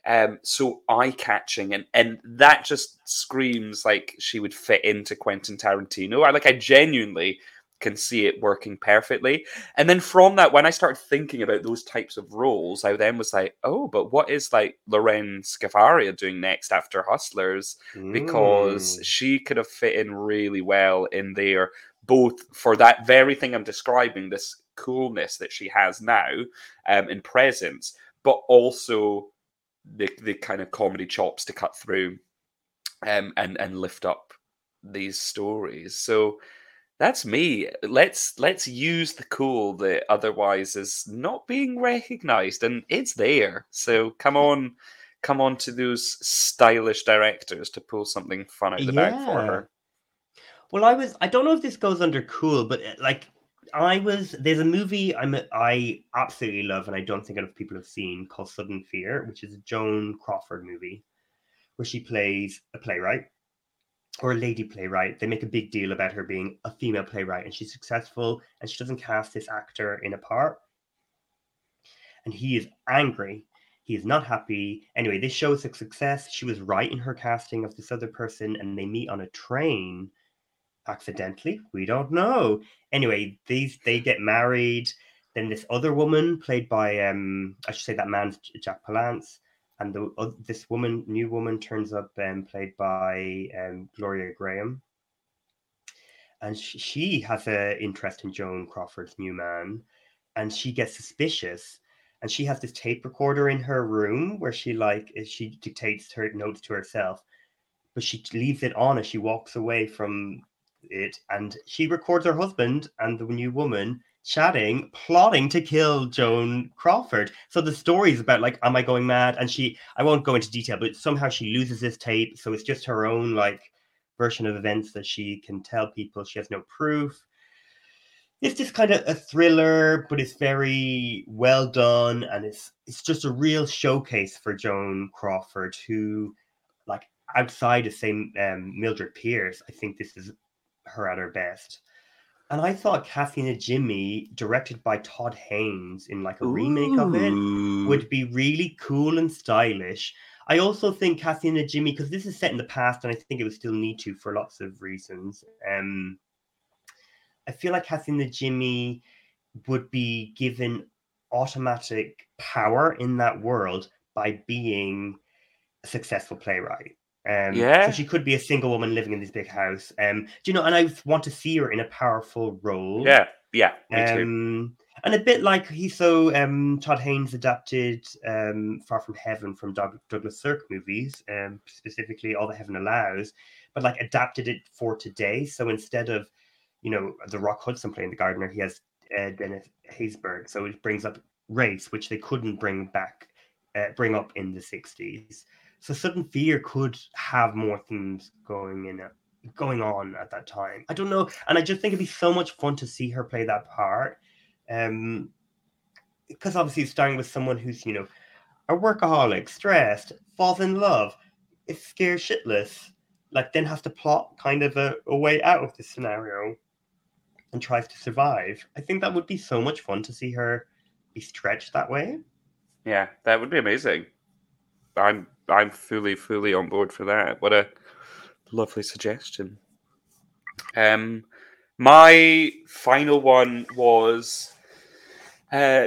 um so eye-catching and and that just screams like she would fit into Quentin Tarantino. I like I genuinely can see it working perfectly. And then from that, when I started thinking about those types of roles, I then was like, oh, but what is like Lorene Scafaria doing next after Hustlers? Because Mm. she could have fit in really well in there, both for that very thing I'm describing, this coolness that she has now um, in presence, but also the the kind of comedy chops to cut through um, and and lift up these stories. So that's me. Let's let's use the cool that otherwise is not being recognized, and it's there. So come on, come on to those stylish directors to pull something fun out the bag for her. Well, I was. I don't know if this goes under cool, but uh, like I was. There's a movie I'm. I absolutely love, and I don't think enough people have seen called Sudden Fear, which is a Joan Crawford movie, where she plays a playwright or a lady playwright. They make a big deal about her being a female playwright, and she's successful, and she doesn't cast this actor in a part, and he is angry. He is not happy. Anyway, this shows a success. She was right in her casting of this other person, and they meet on a train accidentally. We don't know. Anyway, these they get married. Then this other woman, played by um, I should say that man's Jack Palance, and the oth- this woman, new woman, turns up, um, played by um, Gloria Grahame, and sh- she has an interest in Joan Crawford's new man, and she gets suspicious. And she has this tape recorder in her room where she like eh, she dictates her notes to herself, but she leaves it on as she walks away from it and she records her husband and the new woman chatting plotting to kill joan crawford. So the story is about like am i going mad? And she i won't go into detail but somehow she loses this tape so it's just her own like version of events that she can tell people. She has no proof. It's just kind of a thriller but it's very well done and it's it's just a real showcase for joan crawford who like outside of say um, mildred pierce i think this is her at her best. And I thought Najimy, directed by Todd Haynes in like a remake of it, would be really cool and stylish. I also think Najimy, because this is set in the past, and I think it would still need to for lots of reasons. Um, I feel like Najimy would be given automatic power in that world by being a successful playwright. Um, Yeah. So she could be a single woman living in this big house. Um, do you know? And I want to see her in a powerful role. Yeah, yeah, me too. Um, and a bit like he so um, Todd Haynes adapted um, Far From Heaven from Doug, Douglas Sirk movies, um, specifically All That Heaven Allows, but like adapted it for today. So instead of you know the Rock Hudson playing the gardener, he has uh, Dennis Haysbert. So it brings up race, which they couldn't bring back, uh, bring up in the '60s. So Sudden Fear could have more themes going in it going on at that time. I don't know, and I just think it'd be so much fun to see her play that part. Um, because obviously it's starting with someone who's you know a workaholic, stressed, falls in love, is scared shitless, like then has to plot kind of a, a way out of this scenario and tries to survive. I think that would be so much fun to see her be stretched that way. Yeah, that would be amazing. I'm I'm fully fully on board for that. What a lovely suggestion. Um, my final one was uh,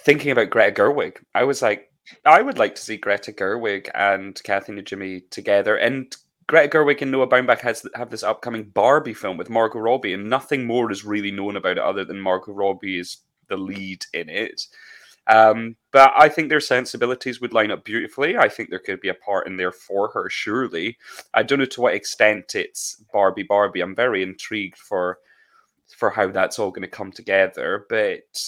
thinking about Greta Gerwig. I was like, I would like to see Greta Gerwig and Kathy Najimy together. And Greta Gerwig and Noah Baumbach has have this upcoming Barbie film with Margot Robbie, and nothing more is really known about it other than Margot Robbie is the lead in it. Um, but I think their sensibilities would line up beautifully. I think there could be a part in there for her, surely. I don't know to what extent it's Barbie Barbie. I'm very intrigued for for how that's all going to come together. But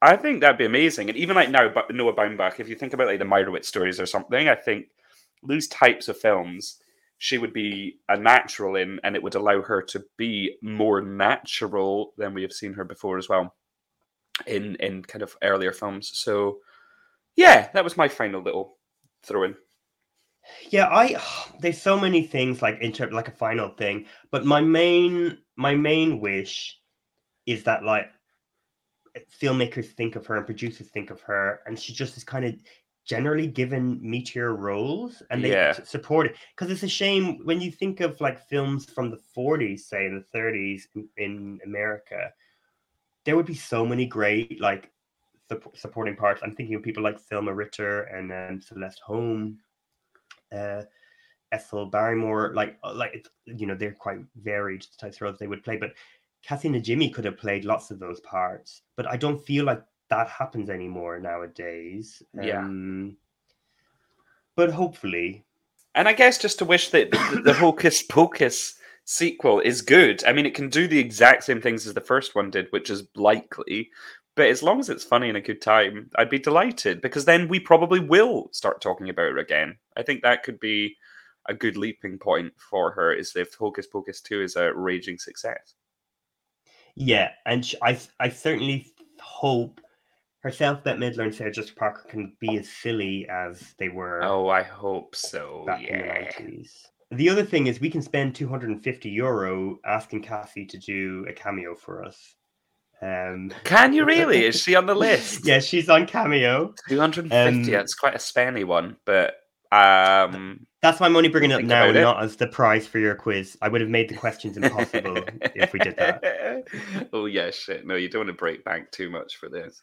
I think that'd be amazing. And even like now, but Noah Baumbach, if you think about like the Meyerowitz stories or something, I think those types of films she would be a natural in, and it would allow her to be more natural than we have seen her before as well in in kind of earlier films. So yeah, that was my final little throw in. Yeah, I (sighs) there's so many things like inter like a final thing, but my main my main wish is that like filmmakers think of her and producers think of her, and she just is kind of generally given meteor roles and they Yeah. support it because it's a shame when you think of like films from the 40s say in the 30s in, in america there would be so many great like sup- supporting parts. I'm thinking of people like thelma ritter and um, celeste holm uh ethel barrymore like uh, like it's, you know they're quite varied the types of roles they would play but kathy najimy could have played lots of those parts but i don't feel like that happens anymore nowadays. Yeah. um, but hopefully. And I guess just to wish that the, the Hocus Pocus sequel is good. I mean, it can do the exact same things as the first one did, which is likely. But as long as it's funny and a good time, I'd be delighted because then we probably will start talking about her again. I think that could be a good leaping point for her is if Hocus Pocus 2 is a raging success. Yeah, and I I certainly hope herself, Bette Midler, and Sarah Jessica Parker can be as silly as they were Oh, I hope so. back in the Yeah. The other thing is we can spend two hundred and fifty euro asking Kathy to do a cameo for us. Um, Can you (laughs) really? Is she on the list? yeah, she's on cameo. 250. Um, it's quite a spenny one, but um That's why I'm only bringing it up now, not as the prize for your quiz. I would have made the questions impossible (laughs) if we did that. oh yeah, shit. No, you don't want to break bank too much for this.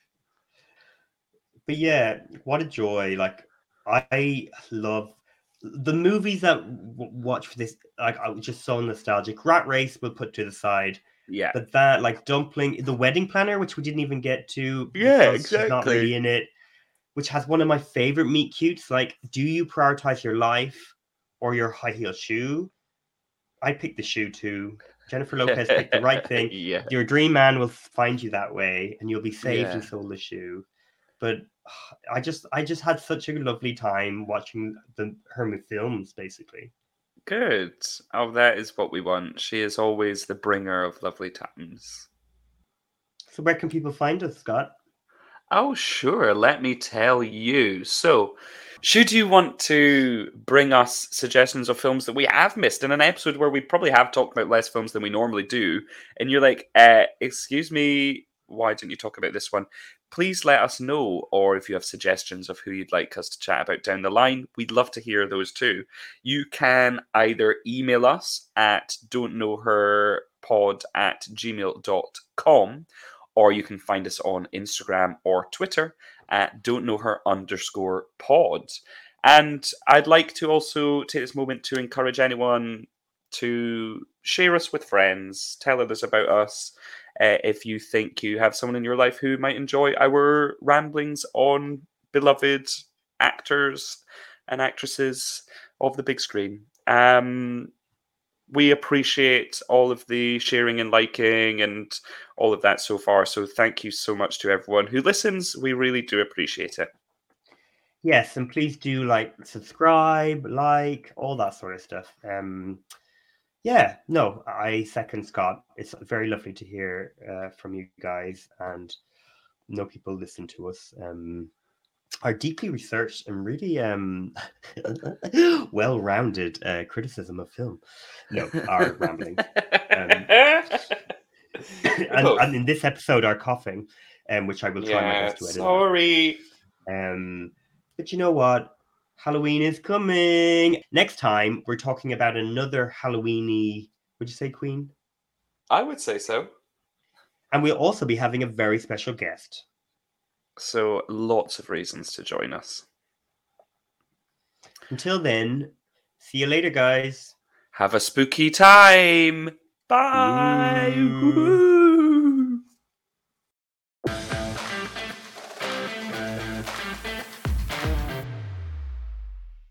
but yeah, what a joy! Like I love the movies that w- watch for this. Like I was just so nostalgic. Rat Race we'll put to the side, Yeah. but that like Dumpling, the Wedding Planner, which we didn't even get to. Yeah, exactly. Not really in it, which has one of my favorite meet cutes. Like, do you prioritize your life or your high heel shoe? I picked the shoe too. Jennifer Lopez picked the right (laughs) thing yeah. your dream man will find you that way and you'll be saved and Yeah. sold the shoe but i just i just had such a lovely time watching the her films basically Good. Oh, that is what we want. She is always the bringer of lovely times. so where can people find us scott Oh, sure. Let me tell you. So, Should you want to bring us suggestions of films that we have missed in an episode where we probably have talked about less films than we normally do, and you're like, uh, excuse me, why didn't you talk about this one? Please let us know, or if you have suggestions of who you'd like us to chat about down the line, we'd love to hear those too. You can either email us at don't know her pod at gmail.com or you can find us on Instagram or Twitter at don't know her underscore pod. And I'd like to also take this moment to encourage anyone to share us with friends, tell others about us. Uh, if you think you have someone in your life who might enjoy our ramblings on beloved actors and actresses of the big screen. Um, we appreciate all of the sharing and liking and all of that so far. So thank you so much to everyone who listens. We really do appreciate it. Yes, and please do like subscribe, like all that sort of stuff. Um, yeah, no, I second Scott. It's very lovely to hear uh, from you guys and know people listen to us. Um, our deeply researched and really um, (laughs) well-rounded uh, criticism of film. No, our rambling. Um, (laughs) and, and, in this episode, our coughing, um, which I will try yeah, my best to edit. Sorry. Um, but you know what? Halloween is coming. Next time, we're talking about another Halloweeny. Would you say Queen? I would say so. And we'll also be having a very special guest. So lots of reasons to join us. Until then, see you later, guys. Have a spooky time. Bye.